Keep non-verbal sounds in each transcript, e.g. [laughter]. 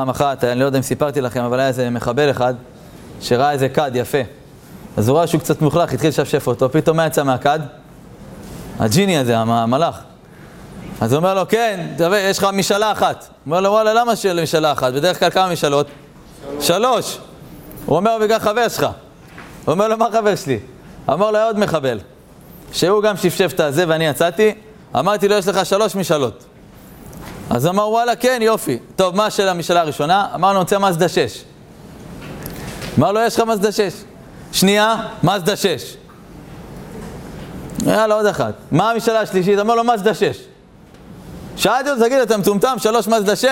פעם אחת, אני לא יודע אם סיפרתי לכם, אבל היה איזה מחבל אחד שראה איזה כד יפה. אז הוא ראה שהוא קצת מוכלך, התחיל לשפשף אותו, פתאום מה יצא מהכד? הג'יני הזה, המלאך. אז הוא אומר לו, כן, תראה, יש לך משאלה אחת. הוא אומר לו, וואלה, למה משאלה אחת? בדרך כלל כמה משאלות? שלוש. הוא אומר, בגלל חבר שלך. הוא אומר לו, מה חבר שלי? אמר לו, היה עוד מחבל, שהוא גם שפשף את הזה ואני יצאתי, אמרתי לו, יש לך שלוש משאלות. אז אמר, וואלה, כן, יופי. טוב, מה השאלה המשאלה הראשונה? אמר לו, רוצה מזדה 6. אמר לו, יש לך מזדה 6. שנייה, מזדה 6. יאללה, עוד אחת. מה המשאלה השלישית? אמר לו, מזדה 6. שאלתי אותו, תגיד, אתה מטומטם? שלוש מזדה 6?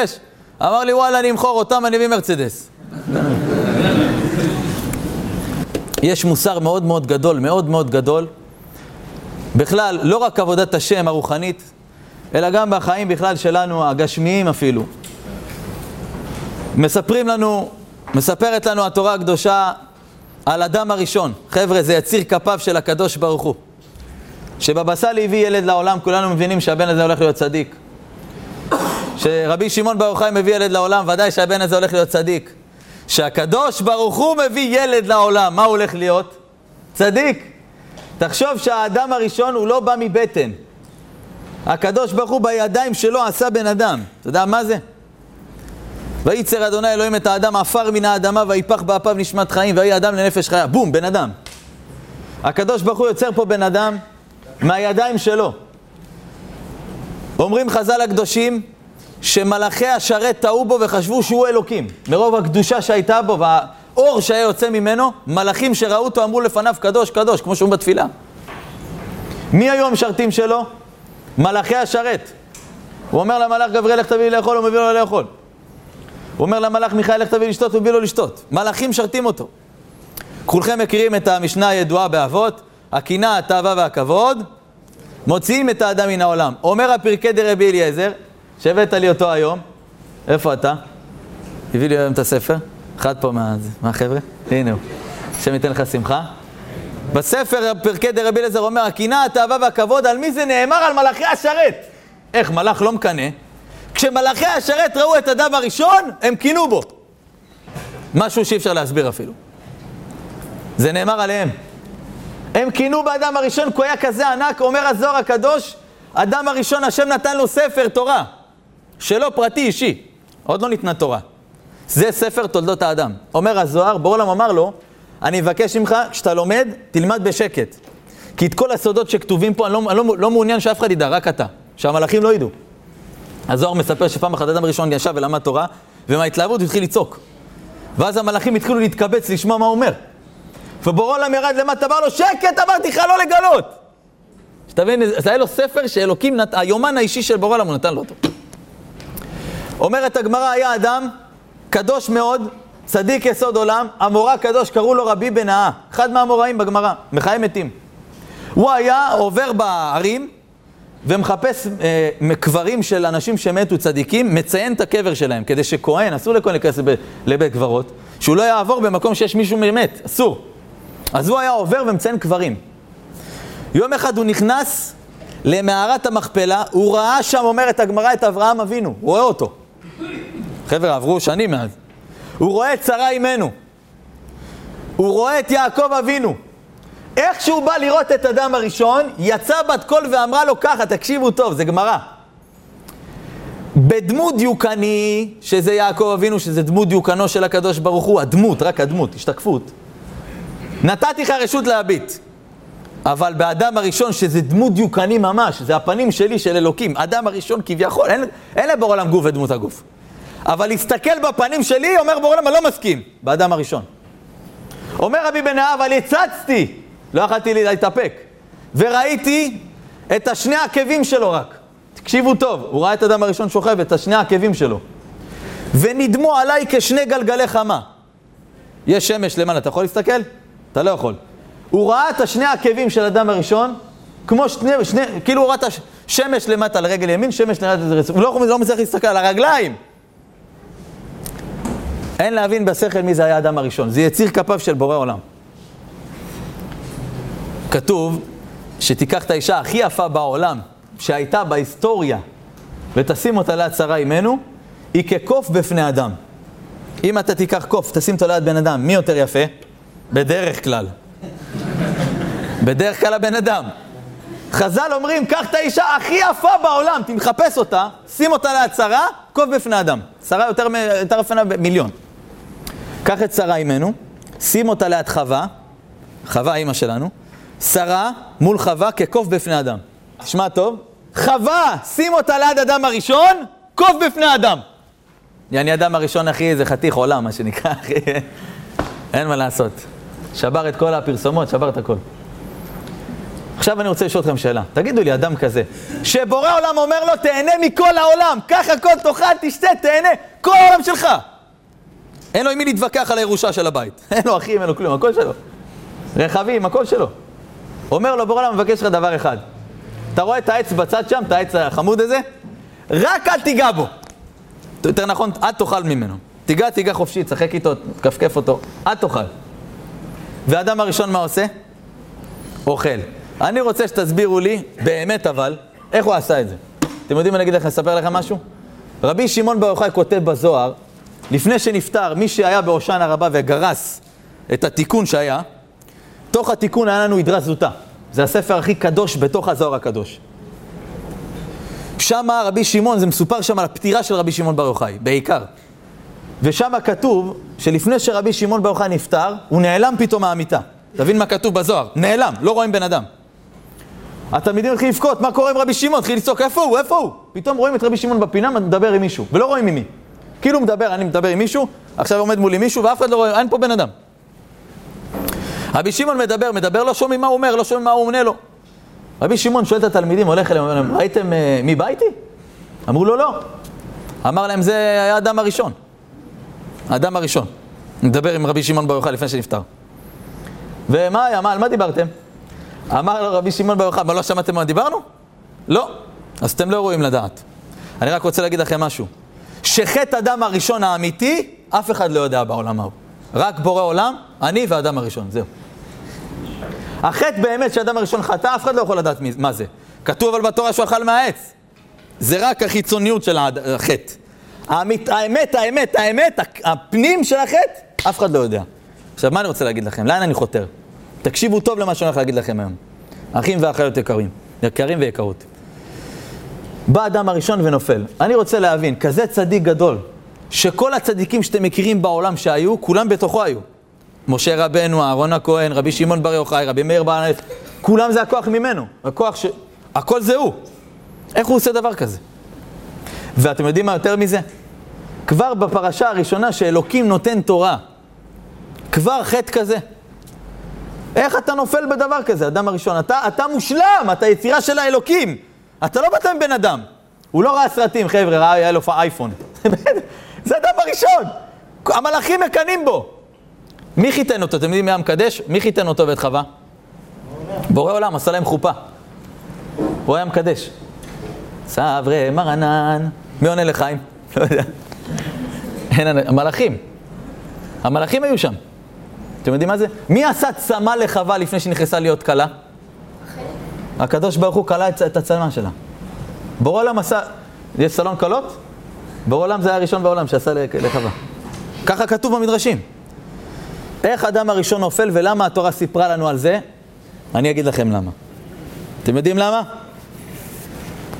אמר לי, וואלה, אני אמכור אותם, אני אביא מרצדס. יש מוסר מאוד מאוד גדול, מאוד מאוד גדול. בכלל, לא רק עבודת השם הרוחנית, אלא גם בחיים בכלל שלנו, הגשמיים אפילו. מספרים לנו, מספרת לנו התורה הקדושה על אדם הראשון. חבר'ה, זה יציר כפיו של הקדוש ברוך הוא. שבבא סאלי הביא ילד לעולם, כולנו מבינים שהבן הזה הולך להיות צדיק. שרבי שמעון בר יוחאי מביא ילד לעולם, ודאי שהבן הזה הולך להיות צדיק. שהקדוש ברוך הוא מביא ילד לעולם, מה הוא הולך להיות? צדיק. תחשוב שהאדם הראשון הוא לא בא מבטן. הקדוש ברוך הוא בידיים שלו עשה בן אדם. אתה יודע מה זה? וייצר אדוני אלוהים את האדם עפר מן האדמה ויפח באפיו נשמת חיים ויהי אדם לנפש חיה. בום, בן אדם. הקדוש ברוך הוא יוצר פה בן אדם מהידיים שלו. אומרים חז"ל הקדושים שמלאכי השרת טעו בו וחשבו שהוא אלוקים. מרוב הקדושה שהייתה בו והאור שהיה יוצא ממנו, מלאכים שראו אותו אמרו לפניו קדוש קדוש, כמו שהוא בתפילה. מי היו המשרתים שלו? מלאכי השרת. הוא אומר למלאך גבריאל, לך תביא לי לאכול, הוא מביא לו לאכול. הוא אומר למלאך מיכאל, לך תביא לי לשתות, הוא מביא לו לשתות. מלאכים משרתים אותו. כולכם מכירים את המשנה הידועה באבות, הקנאה, התאווה והכבוד, מוציאים את האדם מן העולם. אומר הפרקי דרבי אליעזר, שהבאת לי אותו היום, איפה אתה? הביא לי היום את הספר, אחד פה מה, מהחבר'ה, הנה הוא, השם ייתן לך שמחה. בספר פרקי דרבי אליעזר אומר, הקנאה, התאווה והכבוד, על מי זה נאמר? על מלאכי השרת. איך, מלאך לא מקנא? כשמלאכי השרת ראו את אדם הראשון, הם קינו בו. משהו שאי אפשר להסביר אפילו. זה נאמר עליהם. הם קינו באדם הראשון כי הוא היה כזה ענק, אומר הזוהר הקדוש, אדם הראשון, השם נתן לו ספר תורה, שלו פרטי אישי, עוד לא ניתנה תורה. זה ספר תולדות האדם. אומר הזוהר, בעולם אמר לו, אני מבקש ממך, כשאתה לומד, תלמד בשקט. כי את כל הסודות שכתובים פה, אני לא, לא, לא מעוניין שאף אחד ידע, רק אתה. שהמלאכים לא ידעו. הזוהר מספר שפעם אחת אדם ראשון ישב ולמד תורה, ומההתלהבות הוא התחיל לצעוק. ואז המלאכים התחילו להתקבץ לשמוע מה הוא אומר. ובורא עולם ירד למטה, אמר לו, שקט, אמרתי לך לא לגלות. שתבין, זה היה לו ספר שאלוקים, נת... היומן האישי של בורא עולם, הוא נתן לו אותו. אומרת הגמרא, היה אדם קדוש מאוד, צדיק יסוד עולם, המורה קדוש, קראו לו רבי בנאה, אחד מהמוראים בגמרא, מחיי מתים. הוא היה עובר בערים ומחפש אה, קברים של אנשים שמתו צדיקים, מציין את הקבר שלהם, כדי שכהן, אסור לכהן להיכנס לבית קברות, שהוא לא יעבור במקום שיש מישהו מת, אסור. אז הוא היה עובר ומציין קברים. יום אחד הוא נכנס למערת המכפלה, הוא ראה שם, אומרת הגמרא, את אברהם אבינו, הוא רואה אותו. חבר'ה, עברו שנים מאז. הוא רואה את שרה אימנו. הוא רואה את יעקב אבינו. איך שהוא בא לראות את אדם הראשון, יצא בת קול ואמרה לו ככה, תקשיבו טוב, זה גמרא. בדמות דיוקני, שזה יעקב אבינו, שזה דמות דיוקנו של הקדוש ברוך הוא, הדמות, רק הדמות, השתקפות. נתתי לך רשות להביט. אבל באדם הראשון, שזה דמות דיוקני ממש, זה הפנים שלי, של אלוקים, אדם הראשון כביכול, אין, אין לבור עולם גוף ודמות הגוף. אבל להסתכל בפנים שלי, אומר בור עולם, אני לא מסכים, באדם הראשון. אומר רבי בנאה, אבל הצצתי, לא יכלתי להתאפק, וראיתי את השני עקבים שלו רק. תקשיבו טוב, הוא ראה את האדם הראשון שוכב, את השני העקבים שלו. ונדמו עליי כשני גלגלי חמה. יש שמש למעלה, אתה יכול להסתכל? אתה לא יכול. הוא ראה את השני העקבים של אדם הראשון, כמו שני, שני, כאילו הוא ראה את השמש למטה על רגל ימין, שמש למטה על רגל הוא לא, לא מצליח להסתכל על הרגליים. אין להבין בשכל מי זה היה האדם הראשון, זה יציר כפיו של בורא עולם. כתוב שתיקח את האישה הכי יפה בעולם, שהייתה בהיסטוריה, ותשים אותה ליד שרה אימנו, היא כקוף בפני אדם. אם אתה תיקח קוף, תשים אותו ליד בן אדם, מי יותר יפה? בדרך כלל. בדרך כלל הבן אדם. חז"ל אומרים, קח את האישה הכי יפה בעולם, תמחפש אותה, שים אותה ליד שרה, קוף בפני אדם. שרה יותר, יותר יפה במיליון. קח את שרה אימנו, שים אותה ליד חווה, חווה אימא שלנו, שרה מול חווה כקוף בפני אדם. תשמע טוב, חווה, שים אותה ליד אדם הראשון, קוף בפני אדם. יעני אדם הראשון, אחי, זה חתיך עולם, מה שנקרא, אחי. אין מה לעשות. שבר את כל הפרסומות, שבר את הכל. עכשיו אני רוצה לשאול אתכם שאלה. תגידו לי, אדם כזה, שבורא עולם אומר לו, תהנה מכל העולם, קח הכל, תאכל, תשתה, תהנה, כל העולם שלך. אין לו עם מי להתווכח על הירושה של הבית. [laughs] אין לו אחים, אין לו כלום, הכל שלו. רכבים, הכל שלו. אומר לו, בורא עולם מבקש לך דבר אחד. אתה רואה את העץ בצד שם, את העץ החמוד הזה? רק אל תיגע בו. יותר נכון, אל תאכל ממנו. תיגע, תיגע חופשי, תשחק איתו, תכפכף אותו, אל תאכל. והאדם הראשון מה עושה? אוכל. אני רוצה שתסבירו לי, באמת אבל, איך הוא עשה את זה. אתם יודעים מה אני אגיד לכם, אספר לכם משהו? רבי שמעון בר יוחאי כותב בזוהר, לפני שנפטר, מי שהיה בהושענא רבה וגרס את התיקון שהיה, תוך התיקון היה לנו עדרה זוטה. זה הספר הכי קדוש בתוך הזוהר הקדוש. שם רבי שמעון, זה מסופר שם על הפטירה של רבי שמעון בר יוחאי, בעיקר. ושם כתוב שלפני שרבי שמעון בר יוחאי נפטר, הוא נעלם פתאום מהמיטה. תבין מה כתוב בזוהר, נעלם, לא רואים בן אדם. התלמידים התחילו לבכות, מה קורה עם רבי שמעון? התחיל לצעוק, איפה הוא? איפה הוא? פתאום רואים את רבי שמעון בפינה, מדבר עם מישהו, ולא רואים עם מי. כאילו מדבר, אני מדבר עם מישהו, עכשיו עומד מולי מישהו, ואף אחד לא רואה, אין פה בן אדם. רבי שמעון מדבר, מדבר, לא שומעים מה הוא אומר, לא שומעים מה הוא עונה לו. רבי שמעון שואל את התלמידים, הולך אליהם, אומר להם, ראיתם uh, מי איתי? אמרו לו, לא. אמר להם, זה היה האדם הראשון. האדם הראשון. מדבר עם רבי שמעון בר יוחאי לפני שנפטר. ומה היה, מה, על מה דיברתם? אמר לו רבי שמעון בר יוחאי, מה לא שמעתם מה דיברנו? לא. אז אתם לא ראויים לדעת. אני רק רוצה להגיד לכם משהו. שחטא אדם הראשון האמיתי, אף אחד לא יודע בעולם ההוא. רק בורא עולם, אני והאדם הראשון, זהו. החטא באמת שהאדם הראשון חטא, אף אחד לא יכול לדעת מה זה. כתוב אבל בתורה שהוא אכל מהעץ. זה רק החיצוניות של החטא. האמת, האמת, האמת, האמת, הפנים של החטא, אף אחד לא יודע. עכשיו, מה אני רוצה להגיד לכם? לאן אני חותר? תקשיבו טוב למה שאני הולך להגיד לכם היום. אחים ואחיות יקרים, יקרים ויקרות. בא אדם הראשון ונופל. אני רוצה להבין, כזה צדיק גדול, שכל הצדיקים שאתם מכירים בעולם שהיו, כולם בתוכו היו. משה רבנו, אהרון הכהן, רבי שמעון בר יוחאי, רבי מאיר בעל כולם זה הכוח ממנו. הכוח ש... הכל זה הוא. איך הוא עושה דבר כזה? ואתם יודעים מה יותר מזה? כבר בפרשה הראשונה שאלוקים נותן תורה, כבר חטא כזה. איך אתה נופל בדבר כזה, אדם הראשון? אתה, אתה מושלם, אתה יצירה של האלוקים. אתה לא באת מבן אדם. הוא לא ראה סרטים, חבר'ה, ראה, היה לו אייפון. [laughs] זה אדם הראשון. המלאכים מקנאים בו. מי חיתן אותו? אתם יודעים מי היה מקדש? מי חיתן אותו ואת חווה? בורא עולם, עשה להם חופה. הוא היה מקדש. סברי מרנן. מי עונה לחיים? [laughs] לא יודע. המלאכים. המלאכים היו שם. אתם יודעים מה זה? מי עשה צמא לחווה לפני שנכנסה להיות כלה? הקדוש ברוך הוא כלה את הצמא שלה. בורא עולם עשה... יש סלון כלות? בורא עולם זה היה הראשון בעולם שעשה לחווה. ככה כתוב במדרשים. איך אדם הראשון נופל ולמה התורה סיפרה לנו על זה? אני אגיד לכם למה. אתם יודעים למה?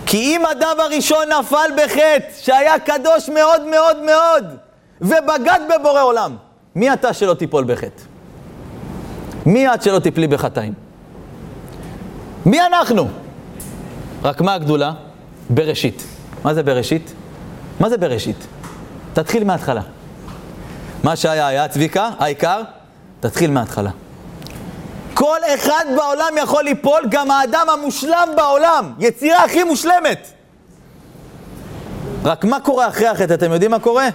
כי אם אדם הראשון נפל בחטא, שהיה קדוש מאוד מאוד מאוד, ובגד בבורא עולם, מי אתה שלא תיפול בחטא? מי את שלא תיפלי בחטאים? מי אנחנו? רק מה הגדולה? בראשית. מה זה בראשית? מה זה בראשית? תתחיל מההתחלה. מה שהיה היה צביקה, העיקר, תתחיל מההתחלה. כל אחד בעולם יכול ליפול, גם האדם המושלם בעולם, יצירה הכי מושלמת. רק מה קורה אחרי החטא? אתם יודעים מה קורה?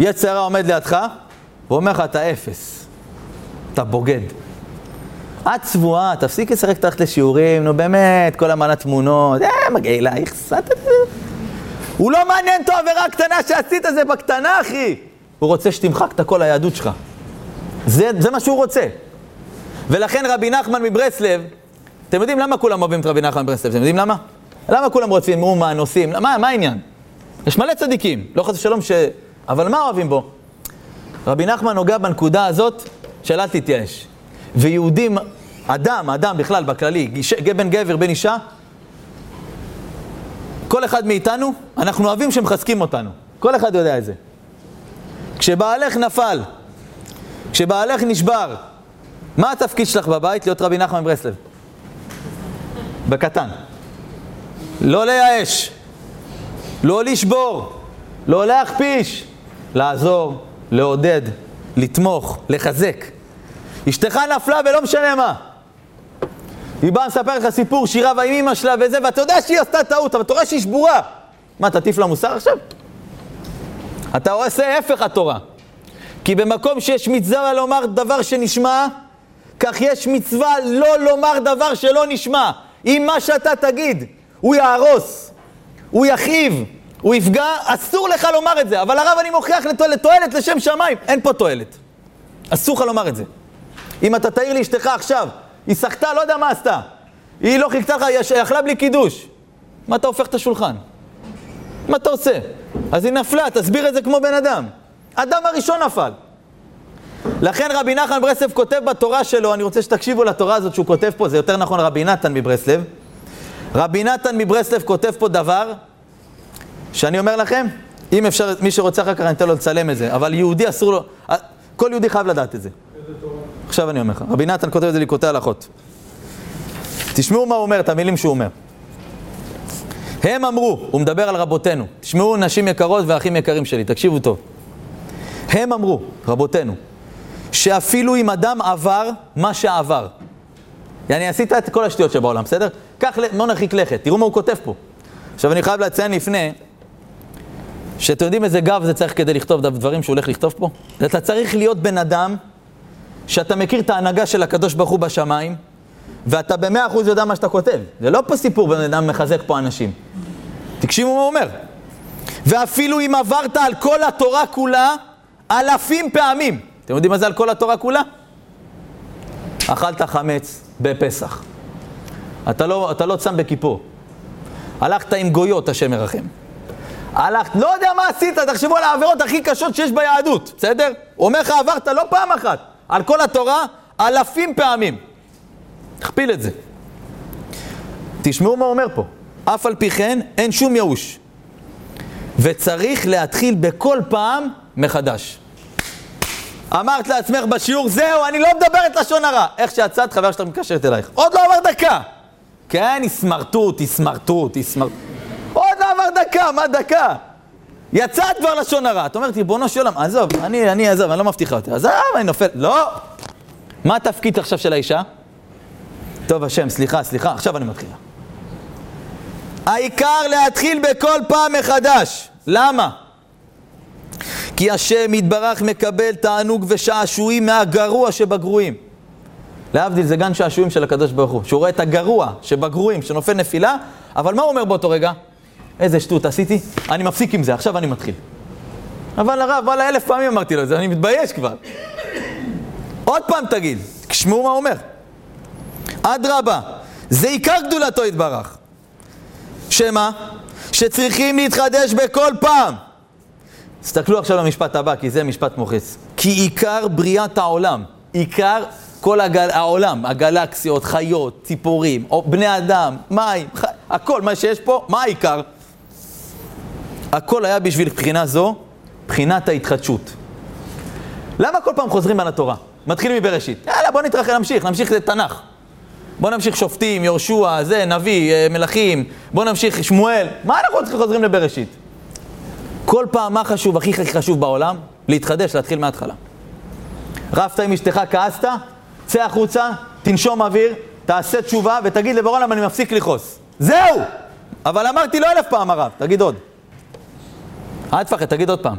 יצרה עומד לידך, ואומר לך, אתה אפס. אתה בוגד. את צבועה, תפסיק לשחק תחת לשיעורים, נו באמת, כל המעלה תמונות, אה, מגעילה, יחסת את זה. הוא לא מעניין אותו עבירה קטנה שעשית זה בקטנה, אחי. הוא רוצה שתמחק את כל היהדות שלך. זה, זה מה שהוא רוצה. ולכן רבי נחמן מברסלב, אתם יודעים למה כולם אוהבים את רבי נחמן מברסלב? אתם יודעים למה? למה כולם רוצים אומן, נוסעים? מה, מה העניין? יש מלא צדיקים. לא חס ושלום אבל מה אוהבים בו? רבי נחמן נוגע בנקודה הזאת של אל תתייאש. ויהודים, אדם, אדם בכלל, בכללי, בן גבר, בן אישה, כל אחד מאיתנו, אנחנו אוהבים שמחזקים אותנו. כל אחד יודע את זה. כשבעלך נפל, כשבעלך נשבר, מה התפקיד שלך בבית? להיות רבי נחמן ברסלב. בקטן. לא לייאש, לא לשבור, לא להכפיש, לעזור, לעודד, לתמוך, לחזק. אשתך נפלה ולא משנה מה. היא באה לספר לך סיפור שהיא רבה עם אמא שלה וזה, ואתה יודע שהיא עשתה טעות, אבל אתה רואה שהיא שבורה. מה, תטיף לה מוסר עכשיו? אתה עושה ההפך התורה. כי במקום שיש מצווה לומר דבר שנשמע, כך יש מצווה לא לומר דבר שלא נשמע. אם מה שאתה תגיד, הוא יהרוס, הוא יכאיב, הוא יפגע, אסור לך לומר את זה. אבל הרב, אני מוכיח לתועלת לשם שמיים. אין פה תועלת. אסור לך לומר את זה. אם אתה תעיר לאשתך עכשיו, היא סחטה, לא יודע מה עשתה. היא לא חיכתה לך, היא אכלה בלי קידוש. מה אתה הופך את השולחן? מה אתה עושה? אז היא נפלה, תסביר את זה כמו בן אדם. אדם הראשון נפל. לכן רבי נחמן ברסלב כותב בתורה שלו, אני רוצה שתקשיבו לתורה הזאת שהוא כותב פה, זה יותר נכון רבי נתן מברסלב. רבי נתן מברסלב כותב פה דבר, שאני אומר לכם, אם אפשר, מי שרוצה אחר כך אני אתן לו לצלם את זה, אבל יהודי אסור לו, כל יהודי חייב לדעת את זה. עכשיו אני אומר לך, רבי נתן כותב את זה ליקוטי הלכות. תשמעו מה הוא אומר, את המילים שהוא אומר. הם אמרו, הוא מדבר על רבותינו, תשמעו נשים יקרות ואחים יקרים שלי, תקשיבו טוב. הם אמרו, רבותינו, שאפילו אם אדם עבר מה שעבר, יעני עשית את כל השטויות שבעולם, בסדר? קח, בוא נרחיק לכת, תראו מה הוא כותב פה. עכשיו אני חייב לציין לפני, שאתם יודעים איזה גב זה צריך כדי לכתוב דברים שהוא הולך לכתוב פה? אתה צריך להיות בן אדם שאתה מכיר את ההנהגה של הקדוש ברוך הוא בשמיים, ואתה במאה אחוז יודע מה שאתה כותב. זה לא פה סיפור בן אדם מחזק פה אנשים. תקשיבו מה הוא אומר. ואפילו אם עברת על כל התורה כולה, אלפים פעמים. אתם יודעים מה זה על כל התורה כולה? אכלת חמץ בפסח. אתה לא, אתה לא צם בכיפור. הלכת עם גויות, השם ירחם. הלכת, לא יודע מה עשית, תחשבו על העבירות הכי קשות שיש ביהדות, בסדר? הוא אומר לך, עברת לא פעם אחת, על כל התורה, אלפים פעמים. תכפיל את זה. תשמעו מה אומר פה. אף על פי כן, אין שום ייאוש. וצריך להתחיל בכל פעם מחדש. אמרת לעצמך בשיעור, זהו, אני לא מדברת לשון הרע. איך שיצאת, חבר שלך מקשרת אלייך. עוד לא עבר דקה. כן, היא סמרטוט, היא סמרטוט, היא סמרטוט. עוד לא עבר דקה, מה דקה? יצאת כבר לשון הרע. את אומרת, ריבונו של עולם, עזוב, אני, אני עזוב, אני לא מבטיחה אותי. עזוב, אני נופל. לא! מה התפקיד עכשיו של האישה? טוב, השם, סליחה, סליחה, עכשיו אני מתחילה. העיקר להתחיל בכל פעם מחדש. למה? כי השם יתברך מקבל תענוג ושעשועים מהגרוע שבגרועים. להבדיל, זה גן שעשועים של הקדוש ברוך הוא, שהוא רואה את הגרוע שבגרועים, שנופל נפילה, אבל מה הוא אומר באותו רגע? איזה שטות עשיתי, אני מפסיק עם זה, עכשיו אני מתחיל. אבל הרב, וואלה, אלף פעמים אמרתי לו את זה, אני מתבייש כבר. עוד פעם תגיד, תשמעו מה הוא אומר. אדרבה, זה עיקר גדולתו יתברך. שמה? שצריכים להתחדש בכל פעם. תסתכלו עכשיו למשפט הבא, כי זה משפט מוחץ. כי עיקר בריאת העולם, עיקר כל הגל, העולם, הגלקסיות, חיות, ציפורים, בני אדם, מים, ח... הכל, מה שיש פה, מה העיקר? הכל היה בשביל בחינה זו, בחינת ההתחדשות. למה כל פעם חוזרים על התורה? מתחילים מבראשית. יאללה, בוא נתרחל, נמשיך, נמשיך לתנ"ך. בוא נמשיך שופטים, יהושע, זה, נביא, אה, מלכים, בוא נמשיך שמואל. מה אנחנו חוזרים לבראשית? כל פעם מה חשוב, הכי הכי חשוב בעולם? להתחדש, להתחיל מההתחלה. רבת עם אשתך, כעסת? צא החוצה, תנשום אוויר, תעשה תשובה ותגיד לבורא אני מפסיק לכעוס. זהו! אבל אמרתי לא אלף פעם הרב, תגיד עוד. אל תפחד, תגיד עוד פעם.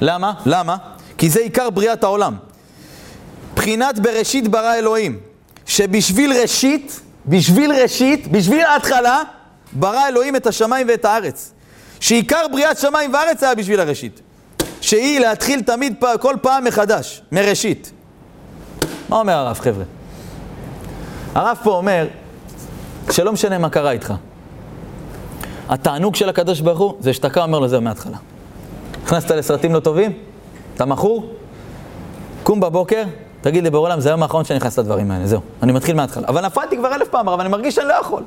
למה? למה? כי זה עיקר בריאת העולם. בחינת בראשית ברא אלוהים, שבשביל ראשית, בשביל ראשית, בשביל ההתחלה, ברא אלוהים את השמיים ואת הארץ. שעיקר בריאת שמיים וארץ היה בשביל הראשית. שהיא להתחיל תמיד, כל פעם מחדש, מראשית. מה אומר הרב, חבר'ה? הרב פה אומר שלא משנה מה קרה איתך. התענוג של הקדוש ברוך הוא זה שאתה קם אומר לו זהו מההתחלה. נכנסת לסרטים לא טובים? אתה מכור? קום בבוקר, תגיד לי בעולם, זה היום האחרון שאני נכנס לדברים האלה, זהו. אני מתחיל מההתחלה. אבל נפלתי כבר אלף פעם, אבל אני מרגיש שאני לא יכול.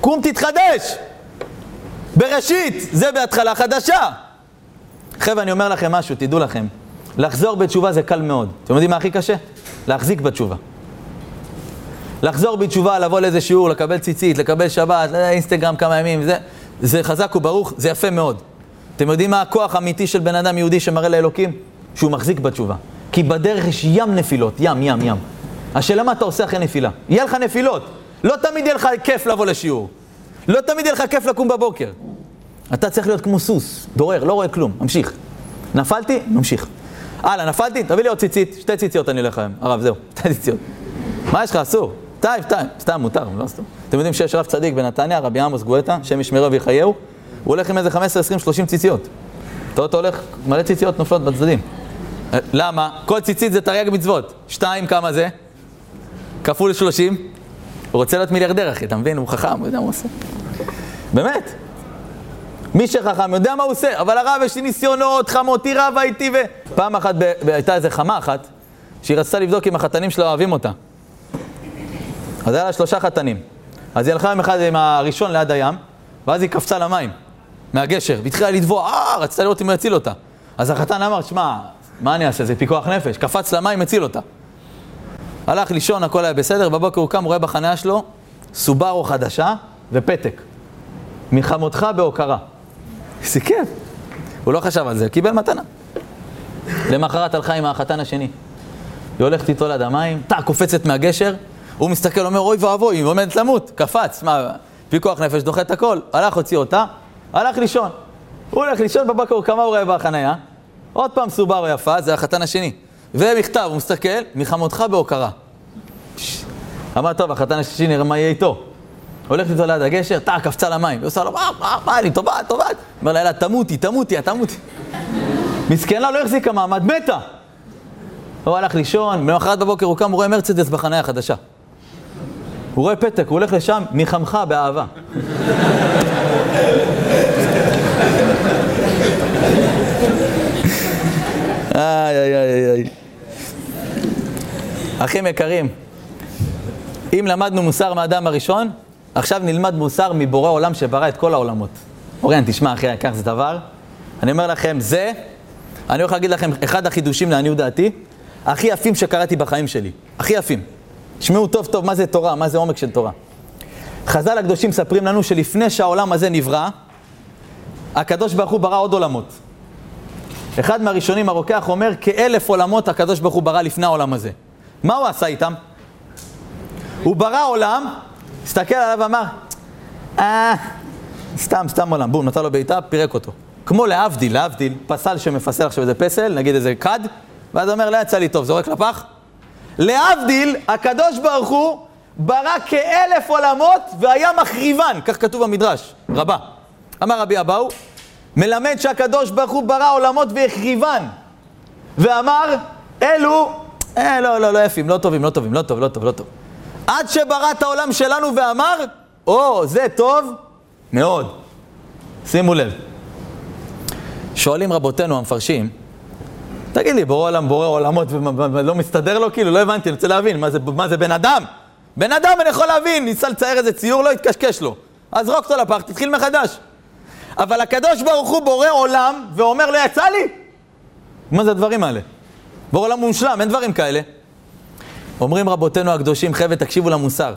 קום תתחדש! בראשית, זה בהתחלה חדשה. חבר'ה, אני אומר לכם משהו, תדעו לכם. לחזור בתשובה זה קל מאוד. אתם יודעים מה הכי קשה? להחזיק בתשובה. לחזור בתשובה, לבוא לאיזה שיעור, לקבל ציצית, לקבל שבת, אינסטגרם כמה ימים, זה, זה חזק וברוך, זה יפה מאוד. אתם יודעים מה הכוח האמיתי של בן אדם יהודי שמראה לאלוקים? שהוא מחזיק בתשובה. כי בדרך יש ים נפילות, ים, ים, ים. השאלה מה אתה עושה אחרי נפילה. יהיה לך נפילות. לא תמיד יהיה לך כיף לבוא לשיעור. לא תמיד יהיה לך כיף לקום בבוקר. אתה צריך להיות כמו סוס, דוהר, לא רואה כלום, ממשיך. נפלתי, ממשיך. הלאה, נפלתי, תביא לי עוד ציצית, שתי ציציות אני הולך היום. הרב, זהו, שתי ציציות. מה יש לך, אסור? טייב, טייב, סתם מותר, לא סתם. אתם יודעים שיש רב צדיק בנתניה, רבי עמוס גואטה, השם ישמרו ויחייהו, הוא הולך עם איזה 15, 20, 30 ציציות. אתה הולך, מלא ציציות נופלות בצדדים. אה, למה? כל ציצית זה תרי"ג מצוות. שתיים, כמה זה? כפול 30. הוא רוצה להיות מיליארדר, אחי, אתה מבין? הוא חכם, הוא יודע מה הוא עושה. באמת. מי שחכם יודע מה הוא עושה, אבל הרב, יש לי ניסיונות, חמותי רבה איתי ו... פעם אחת, הייתה איזה חמה אחת, שהיא רצתה לבדוק אם החתנים שלה אוהבים אותה. אז היה לה שלושה חתנים. אז היא הלכה יום אחד עם הראשון ליד הים, ואז היא קפצה למים, מהגשר, והתחילה לטבוע, אה, רצתה לראות אם הוא יציל אותה. אז החתן אמר, שמע, מה אני אעשה, זה פיקוח נפש. קפץ למים, הציל אותה. הלך לישון, הכל היה בסדר, בבוקר הוא קם, רואה בחניה שלו סובארו חדשה ופתק. מלחמותך בהוקרה. איזה כיף. הוא לא חשב על זה, קיבל מתנה. למחרת הלכה עם החתן השני. היא הולכת איתו ליד המים, טה, קופצת מהגשר, הוא מסתכל, אומר, אוי ואבוי, היא עומדת למות, קפץ, מה, פיקוח נפש דוחה את הכל. הלך, הוציא אותה, הלך לישון. הוא הולך לישון בבקר, כמה הוא רואה בחנייה? עוד פעם סובארו יפה, זה החתן השני. ומכתב, הוא מסתכל, מחמותך בהוקרה. אמר, טוב, החתן השני, נראה מה יהיה איתו. הולכת איתו ליד הגשר, טה, קפצה למים. היא עושה לו, מה, מה, מה, אני טובעת, טובעת. אומר לה, יאללה, תמותי, תמותי, תמותי. מסכנה, לא החזיקה מעמד, מתה. הוא הלך לישון, למחרת בבוקר הוא קם, הוא רואה מרצדס בחניה החדשה. הוא רואה פתק, הוא הולך לשם, מחמך באהבה. איי, איי, איי, איי. אחים יקרים, אם למדנו מוסר מהאדם הראשון, עכשיו נלמד מוסר מבורא עולם שברא את כל העולמות. אוריין, תשמע, אחי היקר, זה דבר, אני אומר לכם, זה, אני הולך להגיד לכם, אחד החידושים לעניות דעתי, הכי יפים שקראתי בחיים שלי. הכי יפים. תשמעו טוב טוב מה זה תורה, מה זה עומק של תורה. חז"ל הקדושים מספרים לנו שלפני שהעולם הזה נברא, הקדוש ברוך הוא ברא עוד עולמות. אחד מהראשונים, הרוקח, אומר, כאלף עולמות הקדוש ברוך הוא ברא לפני העולם הזה. מה הוא עשה איתם? הוא ברא עולם, הסתכל עליו ואמר, אה, סתם, סתם עולם. בום, נתן לו בעיטה, פירק אותו. כמו להבדיל, להבדיל, פסל שמפסל עכשיו איזה פסל, נגיד איזה כד, ואז אומר, לא יצא לי טוב, זורק לפח. להבדיל, הקדוש ברוך הוא ברא כאלף עולמות והיה מחריבן, כך כתוב במדרש, רבה. אמר רבי אבאו, מלמד שהקדוש ברוך הוא ברא עולמות והחריבן. ואמר, אלו, אה, לא, לא, לא יפים, לא טובים, לא טובים, לא טוב, לא טוב, לא טוב. עד שברא את העולם שלנו ואמר, או, זה טוב מאוד. שימו לב. שואלים רבותינו המפרשים, תגיד לי, בורא עולם, בורא עולמות, ולא מסתדר לו? כאילו, לא הבנתי, אני רוצה להבין, מה זה, מה זה בן אדם? בן אדם, אני יכול להבין, ניסה לצייר איזה ציור, לא יתקשקש לו. אז זרוק אותו לפח, תתחיל מחדש. אבל הקדוש ברוך הוא בורא עולם, ואומר, לא יצא לי? מה זה הדברים האלה? בורא עולם מושלם, אין דברים כאלה. אומרים רבותינו הקדושים, חבר'ה, תקשיבו למוסר.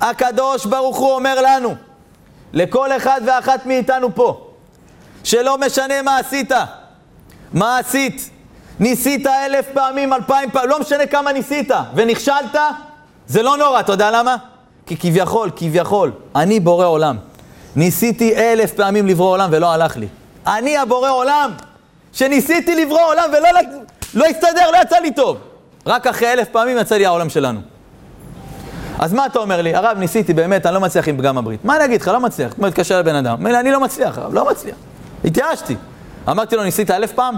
הקדוש ברוך הוא אומר לנו, לכל אחד ואחת מאיתנו פה, שלא משנה מה עשית, מה עשית, ניסית אלף פעמים, אלפיים פעמים, לא משנה כמה ניסית, ונכשלת, זה לא נורא, אתה יודע למה? כי כביכול, כביכול, אני בורא עולם. ניסיתי אלף פעמים לברוא עולם ולא הלך לי. אני הבורא עולם, שניסיתי לברוא עולם ולא לא הסתדר, לא יצא לי טוב. רק אחרי אלף פעמים יצא לי העולם שלנו. אז מה אתה אומר לי? הרב, ניסיתי באמת, אני לא מצליח עם פגם הברית. מה אני אגיד לך? לא מצליח. כמו להתקשר לבן אדם. אומר לי, אני לא מצליח, הרב, לא מצליח. התייאשתי. אמרתי לו, ניסית אלף פעם?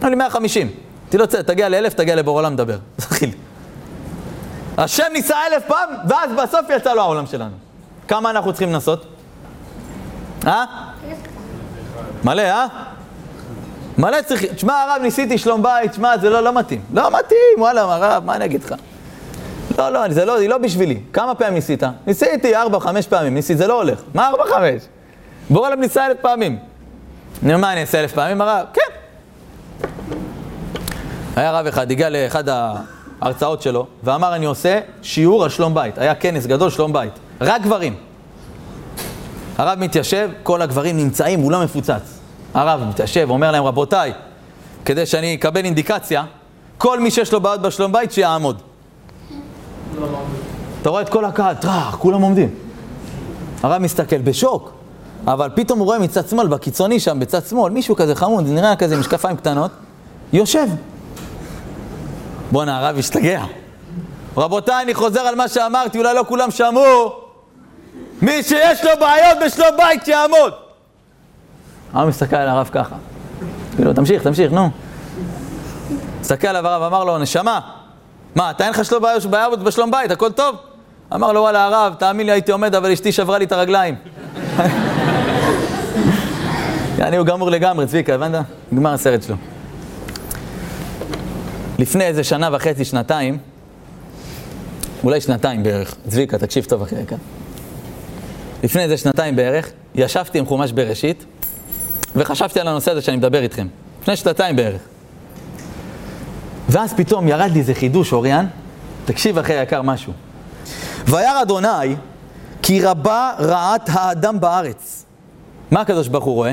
אמר לי, 150. אמרתי לו, תגיע לאלף, תגיע לבור עולם, דבר. [laughs] לי. השם ניסה אלף פעם, ואז בסוף יצא לו העולם שלנו. כמה אנחנו צריכים לנסות? אה? מלא, אה? מלא צריכים, תשמע הרב, ניסיתי שלום בית, תשמע, זה לא, לא מתאים. לא מתאים, וואלה, הרב, מה אני אגיד לך? לא, לא, זה לא, זה לא בשבילי. כמה פעמים ניסית? ניסיתי ארבע, חמש פעמים, ניסי, זה לא הולך. מה ארבע, חמש? בורא עליו ניסה אלף פעמים. אני אומר, מה, אני אעשה אלף פעמים? הרב, כן. היה רב אחד, הגיע לאחד ההרצאות שלו, ואמר, אני עושה שיעור על שלום בית. היה כנס גדול, שלום בית. רק גברים. הרב מתיישב, כל הגברים נמצאים, הוא לא מפוצץ. הרב מתיישב, אומר להם, רבותיי, כדי שאני אקבל אינדיקציה, כל מי שיש לו בעיות בשלום בית, שיעמוד. אתה רואה את כל הקהל, טראח, כולם עומדים. הרב מסתכל בשוק, אבל פתאום הוא רואה מצד שמאל, בקיצוני שם, בצד שמאל, מישהו כזה חמוד, נראה כזה משקפיים קטנות, יושב. בואנה, הרב השתגע. רבותיי, אני חוזר על מה שאמרתי, אולי לא כולם שמעו. מי שיש לו בעיות בשלום בית, שיעמוד. הרב מסתכל על הרב ככה. כאילו, תמשיך, תמשיך, נו. מסתכל עליו הרב, אמר לו, נשמה, מה, אתה אין לך שלום בעיות בשלום בית, הכל טוב? אמר לו, וואלה, הרב, תאמין לי, הייתי עומד, אבל אשתי שברה לי את הרגליים. [laughs] יעני, הוא גמור לגמרי, צביקה, הבנת? נגמר הסרט שלו. לפני איזה שנה וחצי, שנתיים, אולי שנתיים בערך, צביקה, תקשיב טוב אחרי כאן. לפני איזה שנתיים בערך, ישבתי עם חומש בראשית, וחשבתי על הנושא הזה שאני מדבר איתכם. לפני שנתיים בערך. ואז פתאום ירד לי איזה חידוש, אוריאן, תקשיב אחי היקר משהו. וירא אדוני כי רבה רעת האדם בארץ. מה הקדוש ברוך הוא רואה?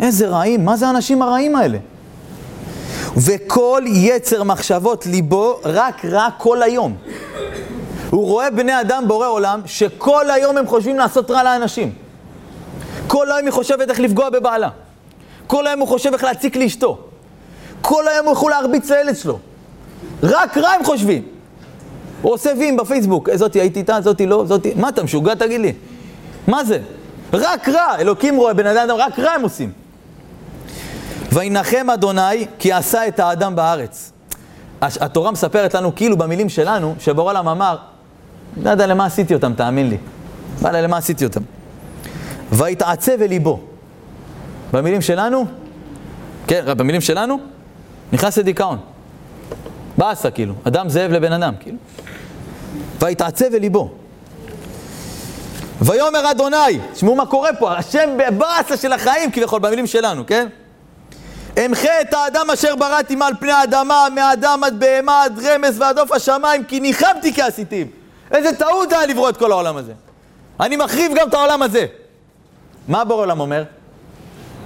איזה רעים, מה זה האנשים הרעים האלה? וכל יצר מחשבות ליבו רק רע כל היום. הוא רואה בני אדם בורא עולם שכל היום הם חושבים לעשות רע לאנשים. כל היום היא חושבת איך לפגוע בבעלה. כל היום הוא חושב איך להציק לאשתו. כל היום הוא יכול להרביץ לילד שלו. רק רע הם חושבים. הוא עושה וים בפייסבוק, זאתי הייתי איתה, זאתי לא, זאתי... מה אתה משוגע תגיד לי? מה זה? רק רע, אלוקים רואה בן אדם, רק רע הם עושים. וינחם אדוני כי עשה את האדם בארץ. התורה מספרת לנו כאילו במילים שלנו, שבורא עולם אמר, לא יודע למה עשיתי אותם, תאמין לי. וואלה, למה עשיתי אותם? ויתעצב אל ליבו. במילים שלנו, כן, במילים שלנו, נכנס לדיכאון. באסה, כאילו. אדם זאב לבן אדם, כאילו. ויתעצב אל ליבו. ויאמר אדוני, תשמעו מה קורה פה, השם בבאסה של החיים כביכול, במילים שלנו, כן? אמחה את האדם אשר בראתי מעל פני האדמה, מאדם עד בהמה עד רמז ועד עוף השמיים, כי ניחמתי כעשיתים. איזה טעות היה לברוא את כל העולם הזה. אני מחריב גם את העולם הזה. מה בור עולם אומר?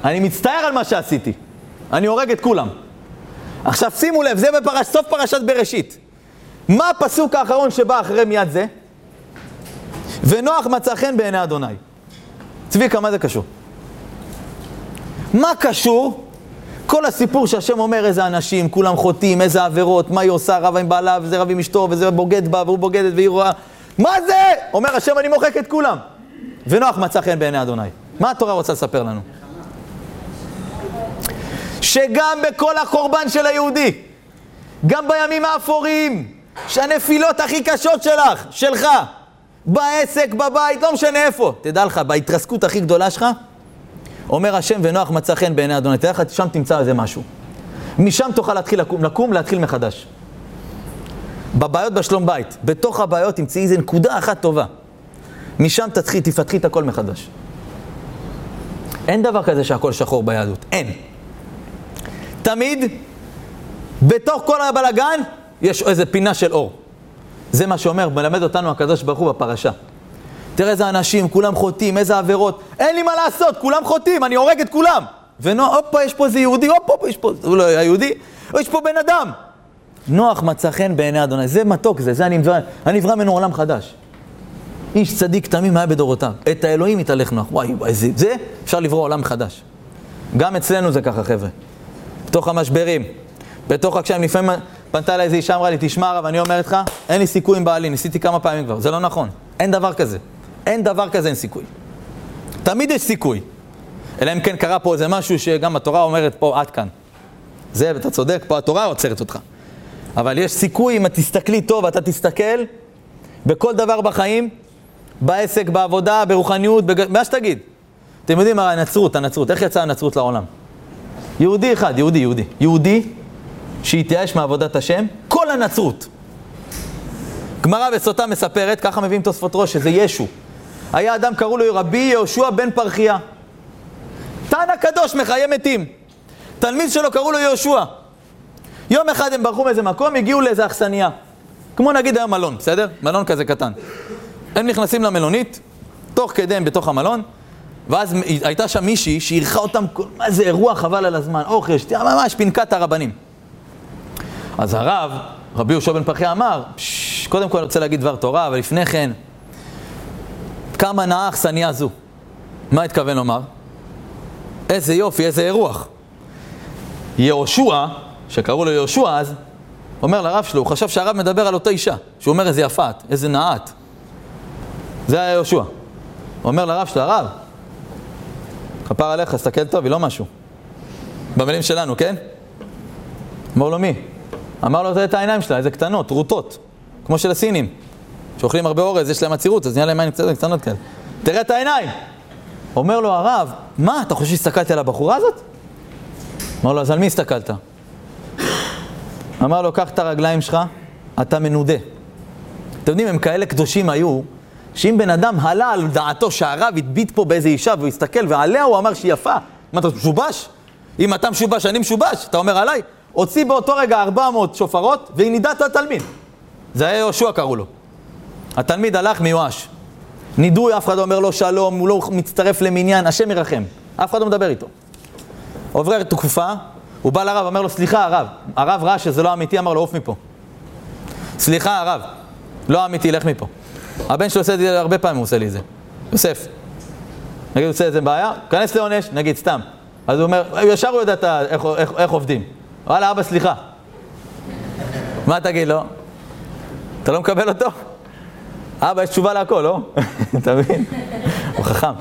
אני מצטער על מה שעשיתי. אני הורג את כולם. עכשיו שימו לב, זה בפרש, סוף פרשת בראשית. מה הפסוק האחרון שבא אחרי מיד זה? ונוח מצא חן בעיני אדוני. צביקה, מה זה קשור? מה קשור? כל הסיפור שהשם אומר איזה אנשים, כולם חוטאים, איזה עבירות, מה היא עושה, רבה עם בעלה, וזה רב עם אשתו, וזה בוגד בה, והוא בוגדת, והיא רואה... מה זה? אומר השם, אני מוחק את כולם. ונוח מצא חן בעיני אדוני. מה התורה רוצה לספר לנו? שגם בכל החורבן של היהודי, גם בימים האפורים, שהנפילות הכי קשות שלך, שלך, בעסק, בבית, לא משנה איפה, תדע לך, בהתרסקות הכי גדולה שלך, אומר השם ונוח מצא חן בעיני אדוני, תדע לך, שם תמצא איזה משהו. משם תוכל להתחיל לקום, לקום, להתחיל מחדש. בבעיות בשלום בית, בתוך הבעיות תמצאי איזה נקודה אחת טובה. משם תתחיל, תפתחי את הכל מחדש. אין דבר כזה שהכל שחור ביהדות, אין. תמיד, בתוך כל הבלגן, יש איזה פינה של אור. זה מה שאומר, מלמד אותנו הקדוש ברוך הוא בפרשה. תראה איזה אנשים, כולם חוטאים, איזה עבירות. אין לי מה לעשות, כולם חוטאים, אני הורג את כולם. ונוח, הופה, יש פה איזה יהודי, הופה, הופה, יש פה, הוא לא היה יהודי, יש פה בן אדם. נוח מצא חן בעיני אדוני, זה מתוק זה, זה הנברא, הנברא ממנו עולם חדש. איש צדיק תמים היה בדורותיו. את האלוהים יתהלך נוח. וואי, וואי, זה, זה אפשר לברוא עולם חדש. גם אצלנו זה ככה, חבר'ה. בתוך המשברים, בתוך הקשיים, לפעמים פנתה אליי איזה אישה, אמרה לי, תשמע הרב, אני אומרת לך, אין לי סיכוי עם בעלי, ניסיתי כמה פעמים כבר, זה לא נכון. אין דבר כזה. אין דבר כזה, אין סיכוי. תמיד יש סיכוי. אלא אם כן קרה פה איזה משהו שגם התורה אומרת פה, עד כאן. זה, אתה צודק, פה התורה עוצרת אותך. אבל יש סיכוי, אם את תסתכלי טוב, אתה תסתכל, בכל דבר בחיים, בעסק, בעבודה, ברוחניות, בג... מה שתגיד. אתם יודעים, הנצרות, הנצרות, איך יצאה הנצרות לעולם? יהודי אחד, יהודי, יהודי. יהודי שהתייאש מעבודת השם, כל הנצרות. גמרא בסוטה מספרת, ככה מביאים תוספות ראש, שזה ישו. היה אדם, קראו לו רבי יהושע בן פרחיה. תנא קדוש, מחיי מתים. תלמיד שלו קראו לו יהושע. יום אחד הם ברחו מאיזה מקום, הגיעו לאיזה אכסניה. כמו נגיד היום מלון, בסדר? מלון כזה קטן. הם נכנסים למלונית, תוך כדי הם בתוך המלון, ואז הייתה שם מישהי שאירחה אותם, מה זה אירוע חבל על הזמן, אוכל, שתייה, ממש פנקת הרבנים. אז הרב, רבי יהושע בן פרחי אמר, קודם כל אני רוצה להגיד דבר תורה, אבל לפני כן, כמה נאה אכסניה זו. מה התכוון לומר? איזה יופי, איזה אירוח. יהושע, שקראו לו יהושע אז, אומר לרב שלו, הוא חשב שהרב מדבר על אותה אישה, שהוא אומר איזה יפה את, איזה נאה את. זה היה יהושע. הוא אומר לרב שלו, הרב, כפר עליך, תסתכל טוב, היא לא משהו. במילים שלנו, כן? אמר לו מי? אמר לו, תראה את העיניים שלה, איזה קטנות, טרוטות, כמו של הסינים, שאוכלים הרבה אורז, יש להם עצירות, אז נהיה להם קצת קטנות כאלה. תראה את העיניים! אומר לו הרב, מה, אתה חושב שהסתכלתי על הבחורה הזאת? אמר לו, אז על מי הסתכלת? אמר לו, קח את הרגליים שלך, אתה מנודה. אתם יודעים, הם כאלה קדושים היו, שאם בן אדם עלה על דעתו שהרב הדביט פה באיזה אישה והוא הסתכל ועליה הוא אמר שהיא יפה, מה אתה משובש? אם אתה משובש, אני משובש, אתה אומר עליי? הוציא באותו רגע 400 שופרות והיא נידת התלמיד. זה היה יהושע קראו לו. התלמיד הלך מיואש. נידוי, אף אחד לא אומר לו שלום, הוא לא מצטרף למניין, השם ירחם. אף אחד לא מדבר איתו. עוברת תקופה, הוא בא לרב, אומר לו, סליחה הרב. הרב ראה שזה לא אמיתי, אמר לו, עוף מפה. סליחה הרב, לא אמיתי, לך מפה. הבן שלי עושה את זה הרבה פעמים, הוא עושה לי את זה. יוסף. נגיד, הוא עושה את זה בעיה, כנס לעונש, נגיד, סתם. אז הוא אומר, ישר הוא יודע איך, איך, איך עובדים. וואלה, אבא, סליחה. מה תגיד לו? אתה לא מקבל אותו? אבא, יש תשובה להכל, לא? [laughs] אתה מבין? הוא חכם.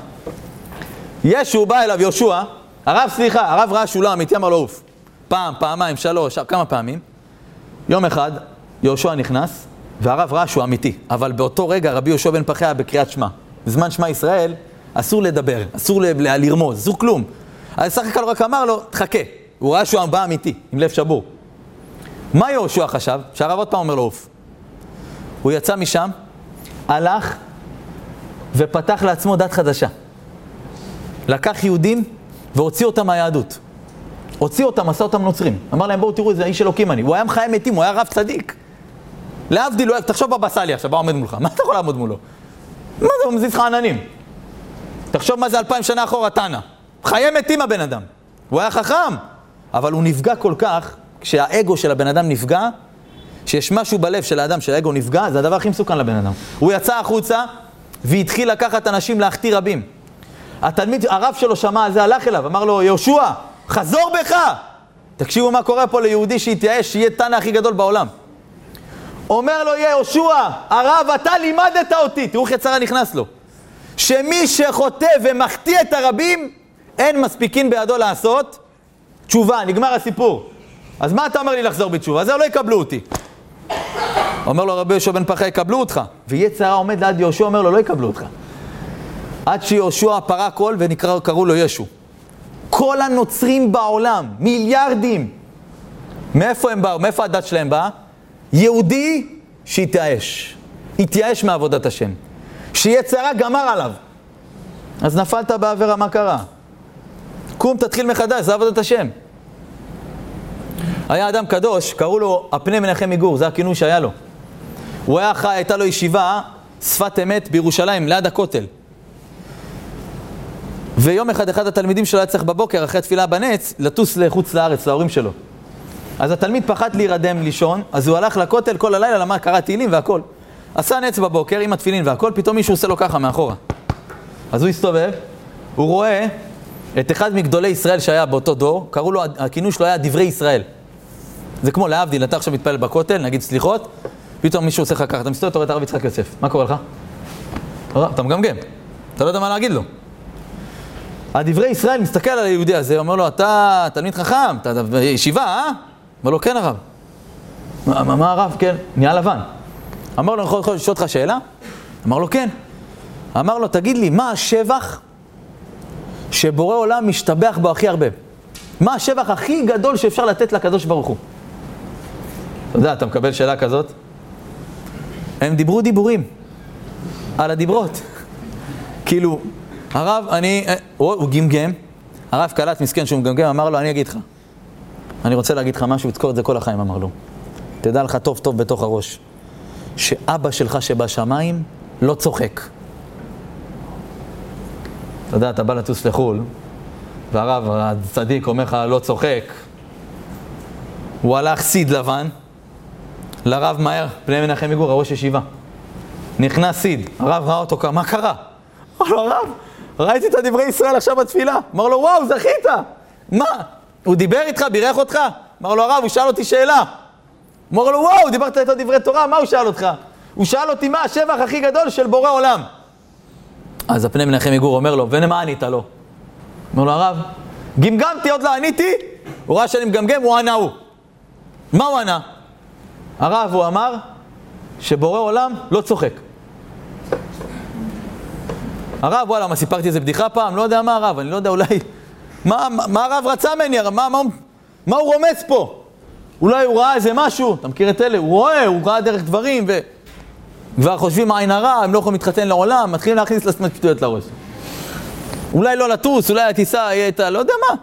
ישו בא אליו, יהושע, הרב, סליחה, הרב ראה שהוא לא אמיתי, אמר לו עוף. פעם, פעמיים, שלוש, כמה פעמים. יום אחד, יהושע נכנס, והרב ראה שהוא אמיתי. אבל באותו רגע רבי יהושע בן פחי היה בקריאת שמע. בזמן שמע ישראל, אסור לדבר, אסור לרמוז, אסור כלום. אז סך הכל רק אמר לו, תחכה. הוא ראה שהוא בא אמיתי, עם לב שבור. מה יהושע חשב? שהרב עוד פעם אומר לו עוף. הוא יצא משם, הלך ופתח לעצמו דת חדשה. לקח יהודים והוציא אותם מהיהדות. הוציא אותם, עשה אותם נוצרים. אמר להם, בואו תראו איזה איש אלוקים אני. הוא היה מחיי מתים, הוא היה רב צדיק. להבדיל, תחשוב בבא סאלי עכשיו, מה עומד מולך? מה אתה יכול לעמוד מולו? מה זה, הוא מזיז לך עננים. תחשוב מה זה אלפיים שנה אחורה תנא. חיי מתים הבן אדם. הוא היה חכם, אבל הוא נפגע כל כך, כשהאגו של הבן אדם נפגע, שיש משהו בלב של האדם שהאגו נפגע, זה הדבר הכי מסוכן לבן אדם. הוא יצא החוצה והתחיל לקחת אנשים להחטיא רבים. התלמיד, הרב שלו שמע על זה, הלך אליו, אמר לו, יהושע, חזור בך! תקשיבו מה קורה פה ליהודי שהתייאש, שיהיה תנא הכי גדול בעולם. אומר לו יהושע, הרב, אתה לימדת אותי, תראו איך יצרה נכנס לו, שמי שחוטא ומחטיא את הרבים, אין מספיקין בידו לעשות תשובה, נגמר הסיפור. אז מה אתה אומר לי לחזור בתשובה? זה לא יקבלו אותי. אומר לו רבי יהושע בן פחי, יקבלו אותך. ויצרה עומד ליד יהושע, אומר לו, לא יקבלו אותך. עד שיהושע פרה קול וקראו לו ישו. כל הנוצרים בעולם, מיליארדים. מאיפה הם באו? מאיפה הדת שלהם באה? יהודי שהתייאש. התייאש מעבודת השם. שיצרה גמר עליו. אז נפלת בעבירה, מה קרה? קום, תתחיל מחדש, זה עבודת השם. היה אדם קדוש, קראו לו הפני מנחם מגור, זה הכינוי שהיה לו. הוא היה חי, הייתה לו ישיבה, שפת אמת, בירושלים, ליד הכותל. ויום אחד, אחד התלמידים שלו היה צריך בבוקר, אחרי תפילה בנץ, לטוס לחוץ לארץ, להורים שלו. אז התלמיד פחד להירדם לישון, אז הוא הלך לכותל כל הלילה, למד, קרא תהילים והכל. עשה נץ בבוקר עם התפילין והכל, פתאום מישהו עושה לו ככה מאחורה. אז הוא הסתובב, הוא רואה את אחד מגדולי ישראל שהיה באותו דור, קראו לו, הכינוי שלו היה דברי ישראל. זה כמו להבדיל, אתה עכשיו מתפלל בכותל, נגיד סליחות, פתאום מישהו עושה לך ככה, אתה מסתובב, אתה רואה את הרב יצחק יוסף, מה קורה לך? אתה מגמגם, אתה לא יודע מה להגיד לו. הדברי ישראל מסתכל על היהודי הזה, אומר לו, אתה תלמיד חכם, אתה בישיבה, אה? אומר לו, כן הרב. מה הרב? כן, נהיה לבן. אמר לו, אני יכול לשאול אותך שאלה? אמר לו, כן. אמר לו, תגיד לי, מה השבח שבורא עולם משתבח בו הכי הרבה? מה השבח הכי גדול שאפשר לתת לקדוש ברוך הוא? אתה יודע, אתה מקבל שאלה כזאת? הם דיברו דיבורים על הדיברות. כאילו, הרב, אני, אה, הוא, הוא גמגם, הרב קלט מסכן שהוא מגמגם, אמר לו, אני אגיד לך. אני רוצה להגיד לך משהו, תזכור את זה כל החיים, אמר לו. תדע לך טוב טוב בתוך הראש, שאבא שלך שבשמיים לא צוחק. אתה יודע, אתה בא לטוס לחו"ל, והרב הצדיק אומר לך, לא צוחק. הוא הלך סיד לבן, לרב מהר, פני מנחם מגור, הראש ישיבה. נכנס סיד, הרב ראה אותו, מה קרה? אמר לו, הרב, ראיתי את הדברי ישראל עכשיו בתפילה. אמר לו, וואו, זכית! מה? הוא דיבר איתך, בירך אותך? אמר לו, הרב, הוא שאל אותי שאלה. אמר לו, וואו, דיברת איתו דברי תורה, מה הוא שאל אותך? הוא שאל אותי מה השבח הכי גדול של בורא עולם. אז הפני מנחם מגור אומר לו, ומה ענית לו? אומר לו, הרב, גמגמתי, עוד לא עניתי, הוא ראה שאני מגמגם, הוא ענה הוא. מה הוא ענה? הרב, הוא אמר שבורא עולם לא צוחק. הרב, וואלה, מה, סיפרתי איזה בדיחה פעם? לא יודע מה הרב, אני לא יודע, אולי... מה, מה הרב רצה ממני? מה, מה, מה הוא רומץ פה? אולי הוא ראה איזה משהו, אתה מכיר את אלה? הוא רואה, הוא ראה דרך דברים, וכבר חושבים עין הרע, הם לא יכולים להתחתן לעולם, מתחילים להכניס לעצמם שטויות לראש. אולי לא לטוס, אולי הטיסה יהיה את ה... לא יודע מה.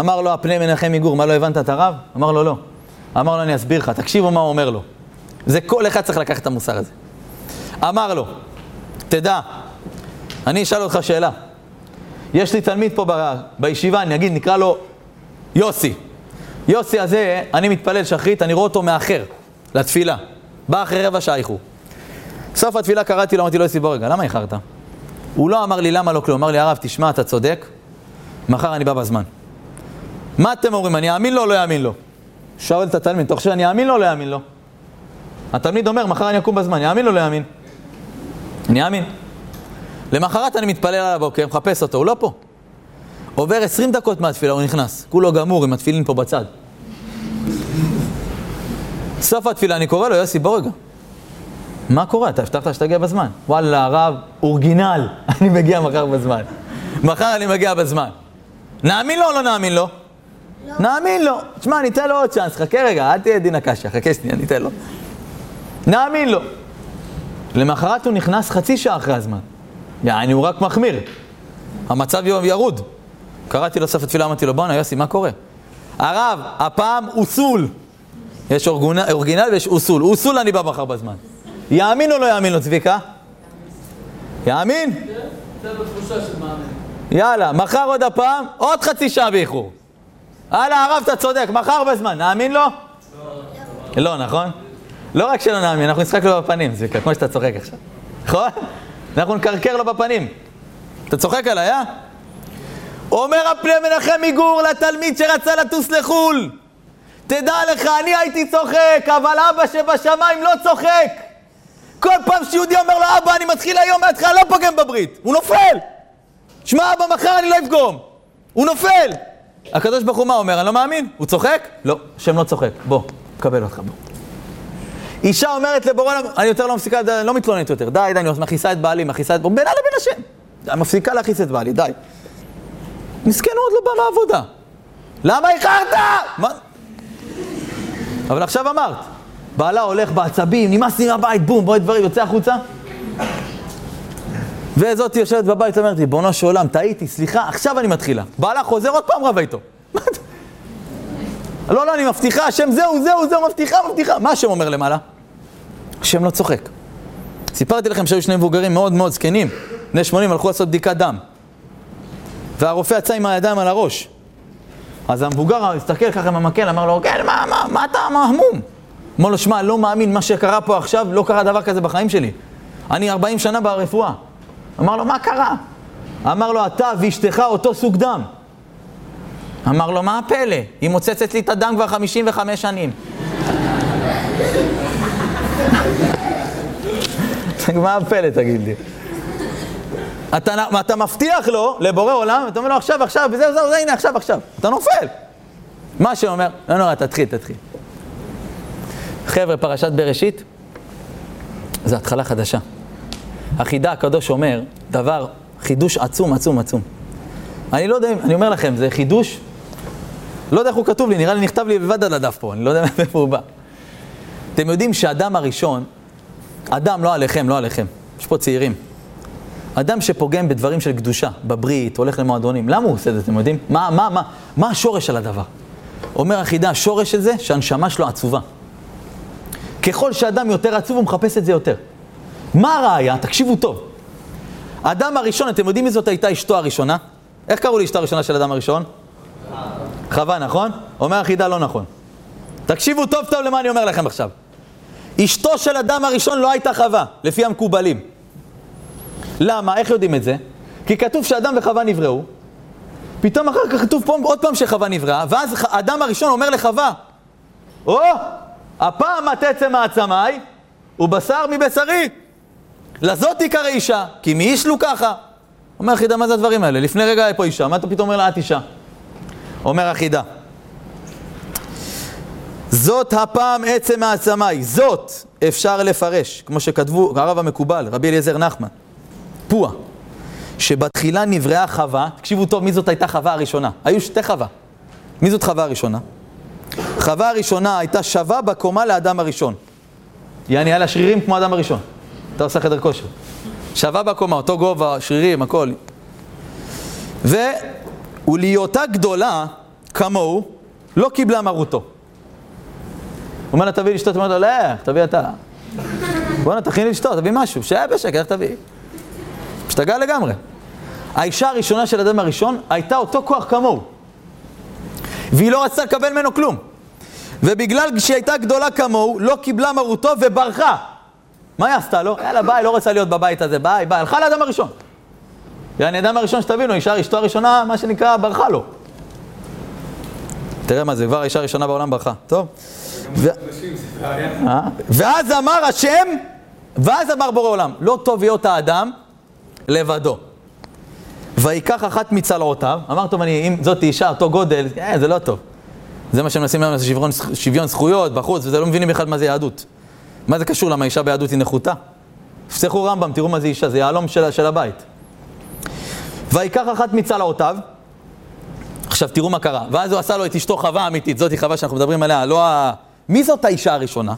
אמר לו הפני מנחם מגור, מה לא הבנת את הרב? אמר לו לא. אמר לו אני אסביר לך, תקשיבו מה הוא אומר לו. זה כל אחד צריך לקחת את המוסר הזה. אמר לו, תדע, אני אשאל אותך שאלה. יש לי תלמיד פה ב, בישיבה, אני אגיד, נקרא לו יוסי. יוסי הזה, אני מתפלל שחרית, אני רואה אותו מאחר לתפילה. בא אחרי רבע שעה איחור. סוף התפילה קראתי לו, אמרתי לו, יוסי, בוא רגע, למה איחרת? הוא לא אמר לי למה לא כלום, אמר לי, הרב, תשמע, אתה צודק, מחר אני בא בזמן. מה אתם אומרים, אני אאמין לו או לא אאמין לו? שואל את התלמיד, אתה חושב שאני אאמין לו או לא אאמין לו? התלמיד אומר, מחר אני אקום בזמן, יאמין או לא יאמין? אני אאמין. למחרת אני מתפלל על הבוקר, מחפש אותו, הוא לא פה. עובר עשרים דקות מהתפילה, הוא נכנס. כולו גמור עם התפילין פה בצד. סוף התפילה אני קורא לו, יוסי, בוא רגע. מה קורה? אתה הבטחת שתגיע בזמן. וואלה, הרב, אורגינל, [laughs] אני מגיע מחר בזמן. מחר אני מגיע בזמן. נאמין לו או לא נאמין לו? נאמין לו. תשמע, ניתן לו עוד צ'אנס, חכה רגע, אל תהיה דין הקשיא, חכה שנייה, ניתן לו. נאמין לו. למחרת הוא נכנס חצי שעה אחרי הזמן. יעני, הוא רק מחמיר. המצב ירוד. קראתי לו סוף התפילה, אמרתי לו, בואנה, יוסי, מה קורה? הרב, הפעם אוסול. יש אורגינל ויש אוסול. אוסול אני בא מחר בזמן. יאמין או לא יאמין לו, צביקה? יאמין? יאללה, מחר עוד הפעם, עוד חצי שעה באיחור. הלאה, הרב, אתה צודק, מחר בזמן, נאמין לו? לא. נכון? לא רק שלא נאמין, אנחנו נשחק לו בפנים, צביקה, כמו שאתה צוחק עכשיו. נכון? אנחנו נקרקר לו בפנים. אתה צוחק עליי, אה? אומר הפני מנחם מגור לתלמיד שרצה לטוס לחו"ל, תדע לך, אני הייתי צוחק, אבל אבא שבשמיים לא צוחק. כל פעם שיהודי אומר לו, אבא, אני מתחיל היום מההתחלה, לא פוגם בברית. הוא נופל. שמע, אבא, מחר אני לא אפגום. הוא נופל. הקדוש ברוך הוא מה אומר? אני לא מאמין. הוא צוחק? לא, השם לא צוחק. בוא, קבל אותך, בוא. אישה אומרת לבורא אני יותר לא מפסיקה, לא מתלוננת יותר, די, די, אני מכעיסה את בעלי, מכעיסה את... בינה לבין השם. אני מפסיקה להכעיס את בעלי, די. מסכן, עוד לא בא לעבודה. למה איחרת? מה? אבל עכשיו אמרת, בעלה הולך בעצבים, נמאס לי מהבית, בום, בואי דברים, יוצא החוצה. וזאת יושבת בבית, אומרת לי, בונו של עולם, טעיתי, סליחה, עכשיו אני מתחילה. בעלה חוזר עוד פעם רבה איתו. לא, לא, אני מבטיחה, השם זהו, זהו, זהו, מבטיחה, מבטיחה. מה השם אומר למעלה? השם לא צוחק. סיפרתי לכם שהיו שני מבוגרים מאוד מאוד זקנים, בני 80, הלכו לעשות בדיקת דם. והרופא יצא עם הידיים על הראש. אז המבוגר הסתכל ככה עם המקל, אמר לו, כן, מה, מה, מה אתה מהמום? אמר לו, שמע, לא מאמין, מה שקרה פה עכשיו, לא קרה דבר כזה בחיים שלי. אני 40 שנה ברפואה. אמר לו, מה קרה? אמר לו, אתה ואשתך אותו סוג דם. אמר לו, מה הפלא? היא מוצצת לי את הדם כבר 55 שנים. [laughs] מה הפלא, תגיד לי? אתה, אתה מבטיח לו, לבורא עולם, אתה אומר לו עכשיו, עכשיו, וזהו, זהו, הנה, עכשיו, עכשיו. אתה נופל. מה שאומר, לא נורא, תתחיל, תתחיל. חבר'ה, פרשת בראשית, זה התחלה חדשה. החידה הקדוש אומר דבר, חידוש עצום, עצום, עצום. אני לא יודע, אני אומר לכם, זה חידוש לא יודע איך הוא כתוב לי, נראה לי נכתב לי לבד על הדף פה, אני לא יודע מאיפה הוא בא. אתם יודעים שאדם הראשון, אדם לא עליכם, לא עליכם, יש פה צעירים. אדם שפוגם בדברים של קדושה, בברית, הולך למועדונים, למה הוא עושה את זה, אתם יודעים? מה, מה, מה, מה השורש של הדבר? אומר החידה, השורש של זה, שהנשמה שלו עצובה. ככל שאדם יותר עצוב, הוא מחפש את זה יותר. מה הראיה? תקשיבו טוב. האדם הראשון, אתם יודעים מי זאת הייתה אשתו הראשונה? איך קראו לאשתו הראשונה של האדם הראשון? חווה, נכון? אומר החידה לא נכון. תקשיבו טוב טוב למה אני אומר לכם עכשיו. אשתו של אדם הראשון לא הייתה חווה, לפי המקובלים. למה? איך יודעים את זה? כי כתוב שאדם וחווה נבראו, פתאום אחר כך כתוב פה עוד פעם שחווה נבראה, ואז האדם הראשון אומר לחווה, או, הפעם את עצם מעצמיי, ובשר מבשרי. לזאת תיקרא אישה, כי מי איש לו ככה? אומר החידה, מה זה הדברים האלה? לפני רגע היה פה אישה, מה אתה פתאום אומר לה את אישה? אומר החידה, זאת הפעם עצם מעצמיי, זאת אפשר לפרש, כמו שכתבו הרב המקובל, רבי אליעזר נחמן, פועה, שבתחילה נבראה חווה, תקשיבו טוב, מי זאת הייתה חווה הראשונה? היו שתי חווה. מי זאת חווה הראשונה? חווה הראשונה הייתה שווה בקומה לאדם הראשון. יעני, היה לה שרירים כמו האדם הראשון. אתה עושה חדר כושר. שווה בקומה, אותו גובה, שרירים, הכל. ולהיותה גדולה כמוהו, לא קיבלה מרותו. הוא אומר לה, תביא לשתות, הוא אומר לה, לך, תביא אתה. בוא'נה, תכין לי לשתות, תביא משהו, שהיה בשקט, איך תביא? השתגע לגמרי. האישה הראשונה של אדם הראשון הייתה אותו כוח כמוהו. והיא לא רצתה לקבל ממנו כלום. ובגלל שהיא הייתה גדולה כמוהו, לא קיבלה מרותו וברחה. מה היא עשתה לו? יאללה, ביי, לא רוצה להיות בבית הזה, ביי, ביי, הלכה לאדם הראשון. יעני, אדם הראשון שתבינו, אישה, אשתו הראשונה, מה שנקרא, ברחה לו. תראה מה זה, כבר האישה הראשונה בעולם ברחה. טוב. אה? ואז אמר השם, ואז אמר בורא עולם, לא טוב להיות האדם לבדו. ויקח אחת מצלעותיו, אמר טוב, אני, אם זאת אישה, אותו גודל, אה, זה לא טוב. זה מה שמנסים היום, שוויון, שוויון זכויות בחוץ, וזה לא מבינים בכלל מה זה יהדות. מה זה קשור? למה אישה ביהדות היא נחותה? תפתחו רמב"ם, תראו מה זה אישה, זה יהלום של, של הבית. ויקח אחת מצלעותיו, עכשיו תראו מה קרה, ואז הוא עשה לו את אשתו חווה אמיתית, זאתי חווה שאנחנו מדברים עליה, לא ה... מי זאת האישה הראשונה?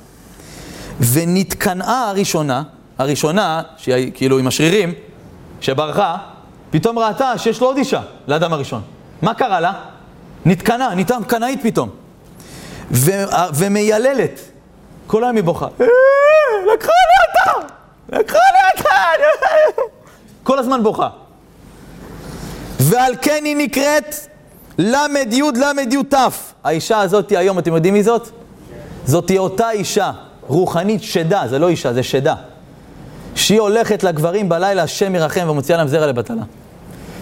ונתקנאה הראשונה, הראשונה, שהיא כאילו עם השרירים, שברחה, פתאום ראתה שיש לו עוד אישה, לאדם הראשון. מה קרה לה? נתקנה, נהייתה קנאית פתאום. ו- ומייללת. כל היום היא בוכה. אה, לקחה לי אותה! לקחה לי אותה! כל הזמן בוכה. ועל כן היא נקראת ל"י ל"י ת'. האישה הזאת היום, אתם יודעים מי זאת? זאת אותה אישה, רוחנית שדה, זה לא אישה, זה שדה. שהיא הולכת לגברים בלילה, השם ירחם ומוציאה להם זרע לבטלה.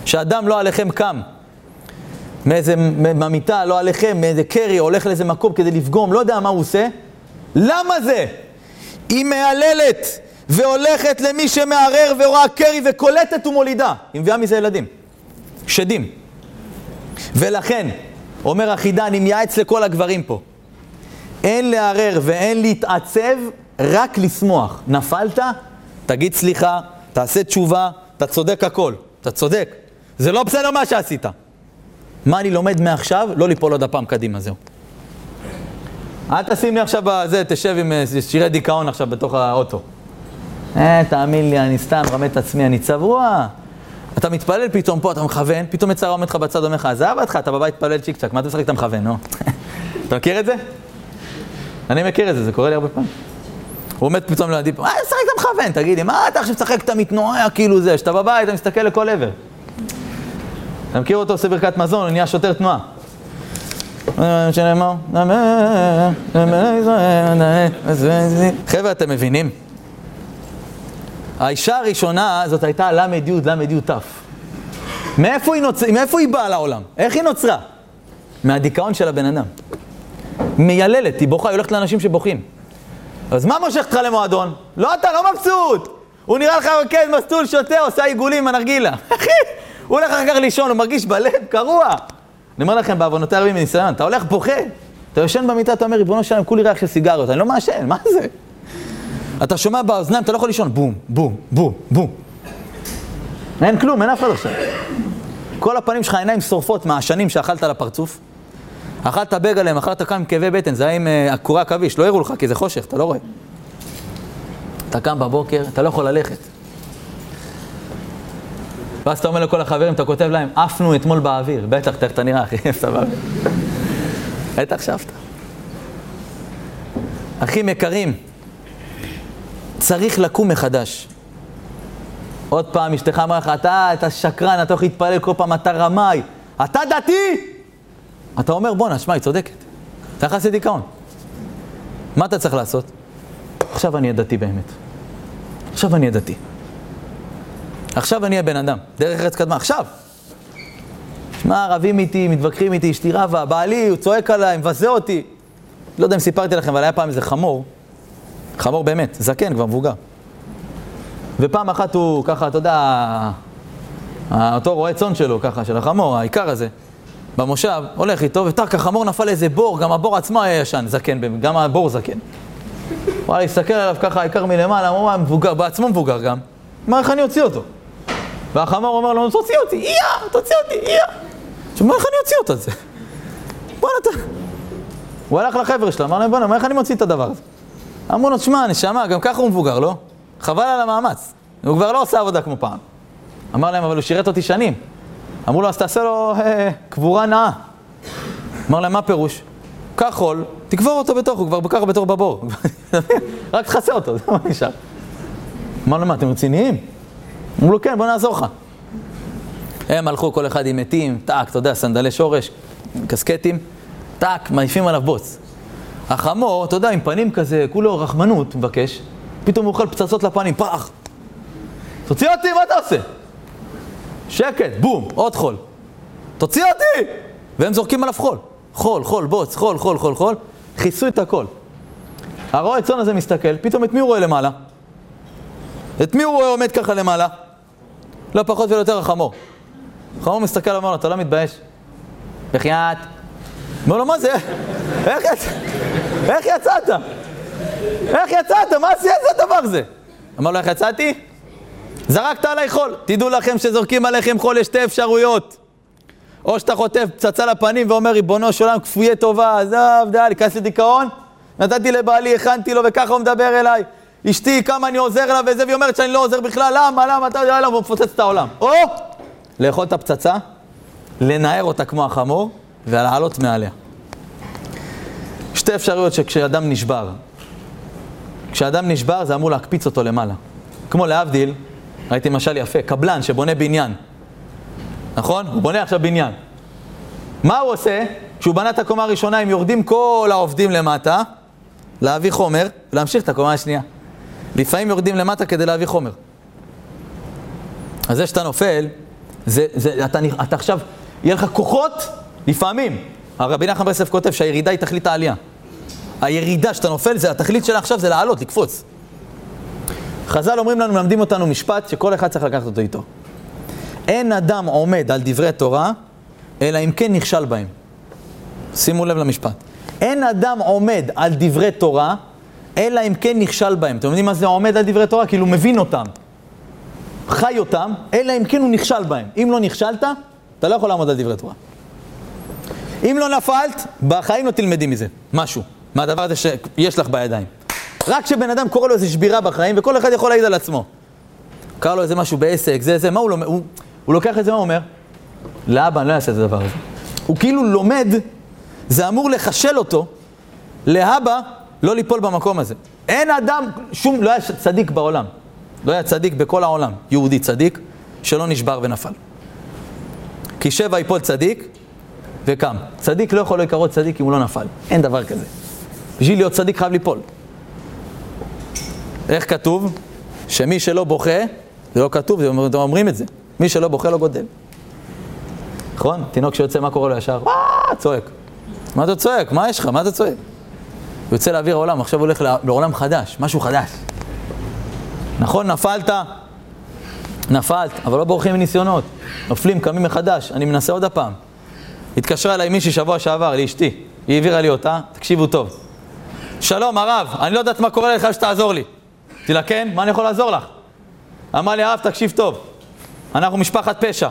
שאדם לא עליכם קם, מאיזה, מהמיטה, לא עליכם, מאיזה קרי, הולך לאיזה מקום כדי לפגום, לא יודע מה הוא עושה. למה זה? היא מהללת והולכת למי שמערער ורואה קרי וקולטת ומולידה. היא מביאה מזה ילדים. שדים. ולכן, אומר החידה, אני מייעץ לכל הגברים פה. אין לערער ואין להתעצב, רק לשמוח. נפלת? תגיד סליחה, תעשה תשובה, אתה צודק הכל. אתה צודק. זה לא בסדר מה שעשית. מה אני לומד מעכשיו? לא ליפול עוד הפעם קדימה, זהו. אל תשים לי עכשיו בזה, תשב עם אה, שירי דיכאון עכשיו בתוך האוטו. אה, תאמין לי, אני סתם רמה את עצמי, אני צבוע. אתה מתפלל פתאום פה, אתה מכוון, פתאום יצרה עומד לך בצד, אומר לך, עזב אותך, אתה בבית מתפלל צ'יק צ'אק, מה אתה משחק את המכוון, נו? [laughs] אתה מכיר את זה? אני מכיר את זה, זה קורה לי הרבה פעמים. הוא עומד פתאום לידי, מה אתה משחק את המכוון? תגיד לי, מה אתה עכשיו משחק את המתנועה כאילו זה, שאתה בבית, אתה מסתכל לכל עבר. אתה מכיר אותו עושה ברכת מזון, הוא נהיה שוטר תנועה. חבר'ה, אתם מבינים? האישה הראשונה זאת הייתה ל"י ל"י ת'. מאיפה היא, נוצ... מאיפה היא באה לעולם? איך היא נוצרה? מהדיכאון של הבן אדם. מייללת, היא בוכה, היא הולכת לאנשים שבוכים. אז מה מושך אותך למועדון? לא, אתה לא מבסוט. הוא נראה לך רוקד, מסטול, שותה, עושה עיגולים עם הנרגילה. אחי, הוא הולך אחר כך לישון, הוא מרגיש בלב קרוע. אני אומר לכם, בעוונותיי הרבים מניסיון, אתה הולך בוכה, אתה יושן במיטה, אתה אומר, ריבונו שלם, כולי ריח של סיגריות, אני לא מעשן, מה זה? אתה שומע באוזניים, אתה לא יכול לישון, בום, בום, בום, בום. אין כלום, אין אף אחד עכשיו. כל הפנים שלך עיניים שורפות מהעשנים שאכלת על הפרצוף, אכלת בגלם, אכלת קם עם כאבי בטן, זה היה עם uh, עקורי עכביש, לא הראו לך כי זה חושך, אתה לא רואה. אתה קם בבוקר, אתה לא יכול ללכת. ואז אתה אומר לכל החברים, אתה כותב להם, עפנו אתמול באוויר. בטח, תכף אתה נראה, אחי, סבבה. בטח שבת. אחים יקרים, צריך לקום מחדש. עוד פעם, אשתך אמרה לך, אתה, אתה שקרן, אתה הולך להתפלל כל פעם, אתה רמאי, אתה דתי! אתה אומר, בואנה, שמע, היא צודקת. אתה נכנס לדיכאון. מה אתה צריך לעשות? עכשיו אני אהיה דתי באמת. עכשיו אני אהיה דתי. עכשיו אני אהיה בן אדם, דרך ארץ קדמה, עכשיו. שמע, רבים איתי, מתווכחים איתי, אשתי רבה, בעלי, הוא צועק עליי, מבזה אותי. לא יודע אם סיפרתי לכם, אבל היה פעם איזה חמור, חמור באמת, זקן, כבר מבוגר. ופעם אחת הוא ככה, אתה יודע, אותו רועה צאן שלו, ככה, של החמור, העיקר הזה, במושב, הולך איתו, וטק, החמור נפל לאיזה בור, גם הבור עצמו היה ישן, זקן, גם הבור זקן. וואלה, הסתכל עליו ככה, העיקר מלמעלה, הוא מבוגר, בעצמו מבוגר גם. אמר, איך אני אוציא אותו? והחמור אומר לו, תוציא אותי, איה, תוציא אותי, איה. עכשיו, מה, איך אני אוציא אותו את זה? בואנה, אתה... הוא הלך לחבר'ה שלו, אמר להם, בואנה, איך אני מוציא את הדבר הזה? אמרו לו, תשמע, נשמה, גם ככה הוא מבוגר, לא? חבל על המאמץ. הוא כבר לא עושה עבודה כמו פעם. אמר להם, אבל הוא שירת אותי שנים. אמרו לו, אז תעשה לו אה, קבורה נאה. אמר להם, מה פירוש? קח חול, תקבור אותו בתוך, הוא כבר ככה בתור בבור. [laughs] רק תכסה אותו, זה מה נשאר. אמר לו, מה, אתם רציניים? אמרו לו, כן, בוא נעזור לך. הם הלכו כל אחד עם מתים, טאק, אתה יודע, סנדלי שורש, קסקטים, טאק, מעיפים עליו בוץ. החמור, אתה יודע, עם פנים כזה, כולו רחמנות, מבקש, פתאום הוא אוכל פצצות לפנים, פח! תוציא אותי, מה אתה עושה? שקט, בום, עוד חול. תוציא אותי! והם זורקים עליו חול. חול, חול, בוץ, חול, חול, חול, חול. כיסו את הכל. הרועה צאן הזה מסתכל, פתאום את מי הוא רואה למעלה? את מי הוא רואה עומד ככה למעלה? לא פחות ולא יותר החמור. החמור מסתכל ואומר לו, אתה לא מתבייש? בחייאת. אומר לו, מה זה? איך. איך יצאת? איך יצאת? מה עשית? איזה דבר זה? אמר לו, איך יצאתי? זרקת עליי חול. תדעו לכם שזורקים עליכם חול, יש שתי אפשרויות. או שאתה חוטף פצצה לפנים ואומר, ריבונו של עולם, כפויי טובה, עזב, די, להיכנס לדיכאון. נתתי לבעלי, הכנתי לו, וככה הוא מדבר אליי. אשתי, כמה אני עוזר לה וזה, והיא אומרת שאני לא עוזר בכלל, למה, למה, אתה יודע, למה, הוא מפוצץ את העולם. או לאכול את הפצצה, לנער אותה כמו החמור, ולעלות מעליה. שתי אפשרויות שכשאדם נשבר, כשאדם נשבר זה אמור להקפיץ אותו למעלה. כמו להבדיל, ראיתי משל יפה, קבלן שבונה בניין. נכון? הוא בונה עכשיו בניין. מה הוא עושה? כשהוא בנה את הקומה הראשונה, הם יורדים כל העובדים למטה, להביא חומר, ולהמשיך את הקומה השנייה. לפעמים יורדים למטה כדי להביא חומר. אז זה שאתה נופל, זה, זה, אתה, אתה עכשיו, יהיה לך כוחות, לפעמים. הרבי נחמן ברסלב כותב שהירידה היא תכלית העלייה. הירידה שאתה נופל, זה, התכלית שלה עכשיו זה לעלות, לקפוץ. חז"ל אומרים לנו, מלמדים אותנו משפט שכל אחד צריך לקחת אותו איתו. אין אדם עומד על דברי תורה, אלא אם כן נכשל בהם. שימו לב למשפט. אין אדם עומד על דברי תורה, אלא אם כן נכשל בהם. אתם יודעים מה זה עומד על דברי תורה? כאילו מבין אותם, חי אותם, אלא אם כן הוא נכשל בהם. אם לא נכשלת, אתה לא יכול לעמוד על דברי תורה. אם לא נפלת, בחיים לא תלמדי מזה, משהו, מהדבר הזה שיש לך בידיים. רק כשבן אדם קורא לו איזו שבירה בחיים, וכל אחד יכול להעיד על עצמו. קרה לו איזה משהו בעסק, זה, זה, מה הוא לומד? הוא, הוא לוקח את זה, מה הוא אומר? לאבא, אני לא אעשה את הדבר הזה. הוא כאילו לומד, זה אמור לחשל אותו, להבא, לא ליפול במקום הזה. אין אדם, שום, לא היה צדיק בעולם. לא היה צדיק בכל העולם, יהודי צדיק, שלא נשבר ונפל. כי שבע יפול צדיק וקם. צדיק לא יכול להיקרוא צדיק אם הוא לא נפל. אין דבר כזה. בשביל להיות צדיק חייב ליפול. איך כתוב? שמי שלא בוכה, זה לא כתוב, זה אומרים את זה. מי שלא בוכה לא גודל. נכון? תינוק שיוצא, מה קורה לו ישר? צועק. מה אתה צועק? מה יש לך? מה אתה צועק? יוצא לאוויר העולם, עכשיו הולך לעולם חדש, משהו חדש. נכון, נפלת, נפלת, אבל לא בורחים מניסיונות. נופלים, קמים מחדש, אני מנסה עוד הפעם. התקשרה אליי מישהי שבוע שעבר, לאשתי, היא העבירה לי אותה, תקשיבו טוב. שלום, הרב, אני לא יודעת מה קורה לך שתעזור לי. אמרתי לה, כן, מה אני יכול לעזור לך? אמר לי, הרב, תקשיב טוב, אנחנו משפחת פשע.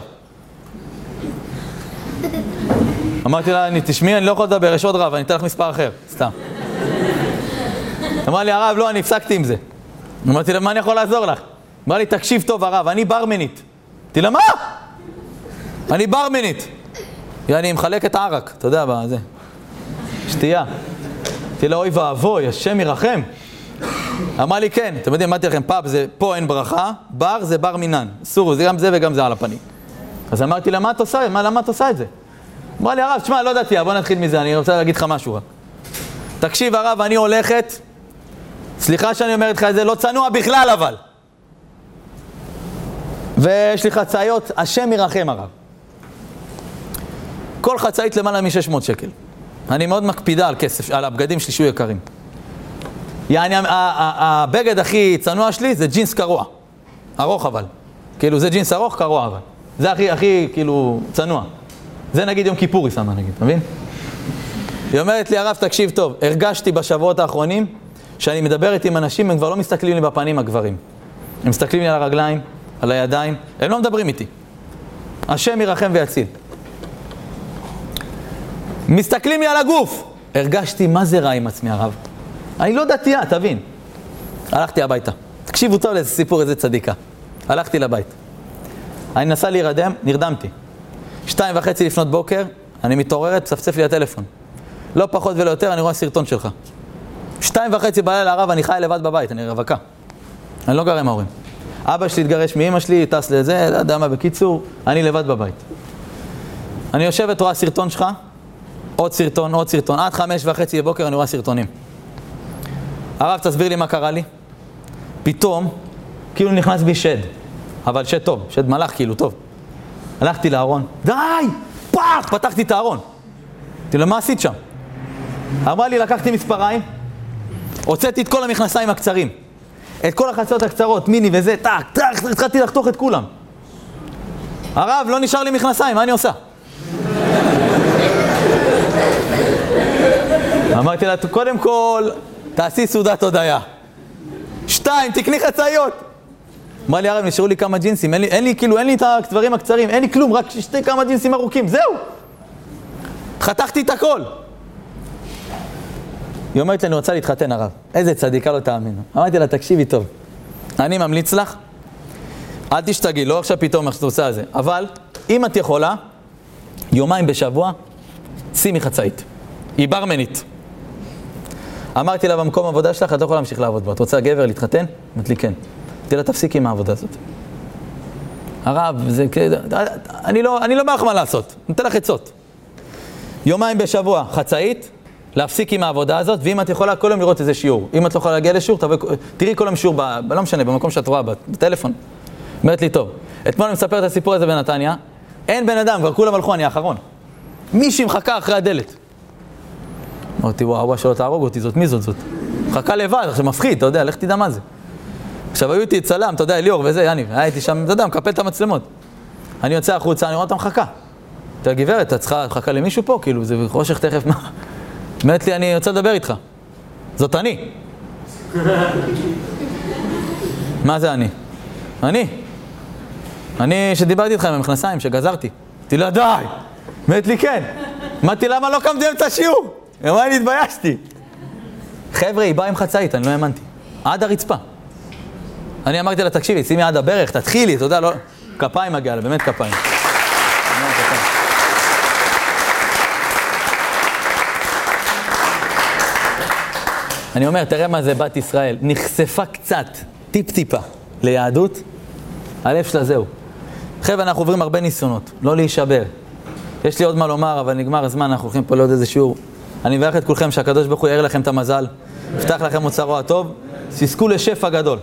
אמרתי לה, תשמעי, אני לא יכול לדבר, יש עוד רב, אני אתן לך מספר אחר, סתם. אמר לי, הרב, לא, אני הפסקתי עם זה. אמרתי לה, מה אני יכול לעזור לך? אמר לי, תקשיב טוב, הרב, אני ברמנית. אמרתי לה, מה? אני ברמנית. אני מחלק את הערק, אתה יודע, בזה. שתייה. אמרתי לה, אוי ואבוי, השם ירחם. אמר לי, כן, אתם יודעים, אמרתי לכם, פאב זה, פה אין ברכה, בר זה בר מינן. אסור, זה גם זה וגם זה על הפנים. אז אמרתי לה, מה את עושה? מה, למה את עושה את זה? אמר לי, הרב, תשמע, לא ידעתי, בוא נתחיל מזה, אני רוצה להגיד לך משהו רק. תקשיב, הרב, אני הולכת, סליחה שאני אומר לך את זה, לא צנוע בכלל אבל. ויש לי חצאיות, השם ירחם הרב. כל חצאית למעלה מ-600 שקל. אני מאוד מקפידה על כסף, על הבגדים שלי שיהיו יקרים. יעני, הבגד הכי צנוע שלי זה ג'ינס קרוע. ארוך אבל. כאילו, זה ג'ינס ארוך, קרוע אבל. זה הכי, הכי, כאילו, צנוע. זה נגיד יום כיפור היא שמה נגיד, אתה מבין? היא אומרת לי, הרב, תקשיב טוב, הרגשתי בשבועות האחרונים שאני מדברת עם אנשים, הם כבר לא מסתכלים לי בפנים, הגברים. הם מסתכלים לי על הרגליים, על הידיים, הם לא מדברים איתי. השם ירחם ויציל. מסתכלים לי על הגוף. הרגשתי מה זה רע עם עצמי, הרב. אני לא דתייה, תבין. הלכתי הביתה. תקשיבו טוב לאיזה סיפור, איזה צדיקה. הלכתי לבית. אני מנסה להירדם, נרדמתי. שתיים וחצי לפנות בוקר, אני מתעוררת, צפצף לי הטלפון. לא פחות ולא יותר, אני רואה סרטון שלך. שתיים וחצי בלילה, הרב, אני חי לבד בבית, אני רווקה. אני לא גר עם ההורים. אבא שלי התגרש מאמא שלי, טס לזה, לא יודע מה, בקיצור, אני לבד בבית. אני יושבת, רואה סרטון שלך, עוד סרטון, עוד סרטון, עד חמש וחצי בבוקר אני רואה סרטונים. הרב, תסביר לי מה קרה לי. פתאום, כאילו נכנס בי שד, אבל שד טוב, שד מלאך כאילו, טוב. הלכתי לארון, די! פאח! פתחתי את הארון. אמרתי לו, מה עשית שם? אמרה לי, לקחתי מספריים, הוצאתי את כל המכנסיים הקצרים. את כל החציות הקצרות, מיני וזה, טאק, טאק, התחלתי לחתוך את כולם. הרב, לא נשאר לי מכנסיים, מה אני עושה? [laughs] אמרתי לה, קודם כל, תעשי סעודת הודיה. שתיים, תקני חצאיות. אמר לי הרב, נשארו לי כמה ג'ינסים, אין לי, אין לי, כאילו, אין לי את הדברים הקצרים, אין לי כלום, רק שתי כמה ג'ינסים ארוכים, זהו. חתכתי את הכל. היא אומרת לי, אני רוצה להתחתן, הרב. איזה צדיקה לא תאמינו. אמרתי לה, תקשיבי טוב, אני ממליץ לך, אל תשתגעי, לא עכשיו פתאום איך שאת עושה את זה, אבל אם את יכולה, יומיים בשבוע, שימי חצאית. היא ברמנית. אמרתי לה, במקום העבודה שלך, את לא יכולה להמשיך לעבוד בו. את רוצה גבר להתחתן? אמרתי לי, כן. אמרתי לה, תפסיקי עם העבודה הזאת. הרב, זה אני לא, אני לא בא לך מה לעשות, נותן לך עצות. יומיים בשבוע, חצאית, להפסיק עם העבודה הזאת, ואם את יכולה כל יום לראות איזה שיעור. אם את לא יכולה להגיע לשיעור, תבואי, תראי כל יום שיעור, ב, לא משנה, במקום שאת רואה, בטלפון. אומרת לי, טוב, אתמול אני מספר את הסיפור הזה בנתניה, אין בן אדם, כבר כולם הלכו, אני האחרון. מישהי מחכה אחרי הדלת. אמרתי, וואו, וואו, שלא תהרוג אותי, זאת מי זאת זאת? מחכה לבד, עכשיו מפחיד, אתה יודע, לך תדע מה זה. עכשיו היו איתי צלם, אתה יודע, ליאור וזה, יניב, היה איתי שם, אתה יודע, מקפל את המצלמות. אני יוצא החוצה, אני רואה אותה מחכה. אתה גברת, את צריכה, מחכה למישהו פה? כאילו, זה חושך תכף, מה? אומרת לי, אני רוצה לדבר איתך. זאת אני. מה זה אני? אני. אני שדיברתי איתך עם המכנסיים, שגזרתי. אמרתי לה, די! אומרת לי, כן. אמרתי, למה לא קמתם את השיעור? היא אמרה לי, התביישתי. חבר'ה, היא באה עם חצאית, אני לא האמנתי. עד הרצפה. אני אמרתי לה, תקשיבי, שימי עד הברך, תתחילי, אתה יודע, לא... כפיים מגיע לה, באמת כפיים. אני אומר, תראה מה זה בת ישראל, נחשפה קצת, טיפ-טיפה, ליהדות, הלב שלה זהו. חבר'ה, אנחנו עוברים הרבה ניסיונות, לא להישבר. יש לי עוד מה לומר, אבל נגמר הזמן, אנחנו הולכים פה לעוד איזה שיעור. אני מברך את כולכם שהקדוש ברוך הוא יאר לכם את המזל, יפתח לכם מוצרו הטוב, תזכו לשפע גדול.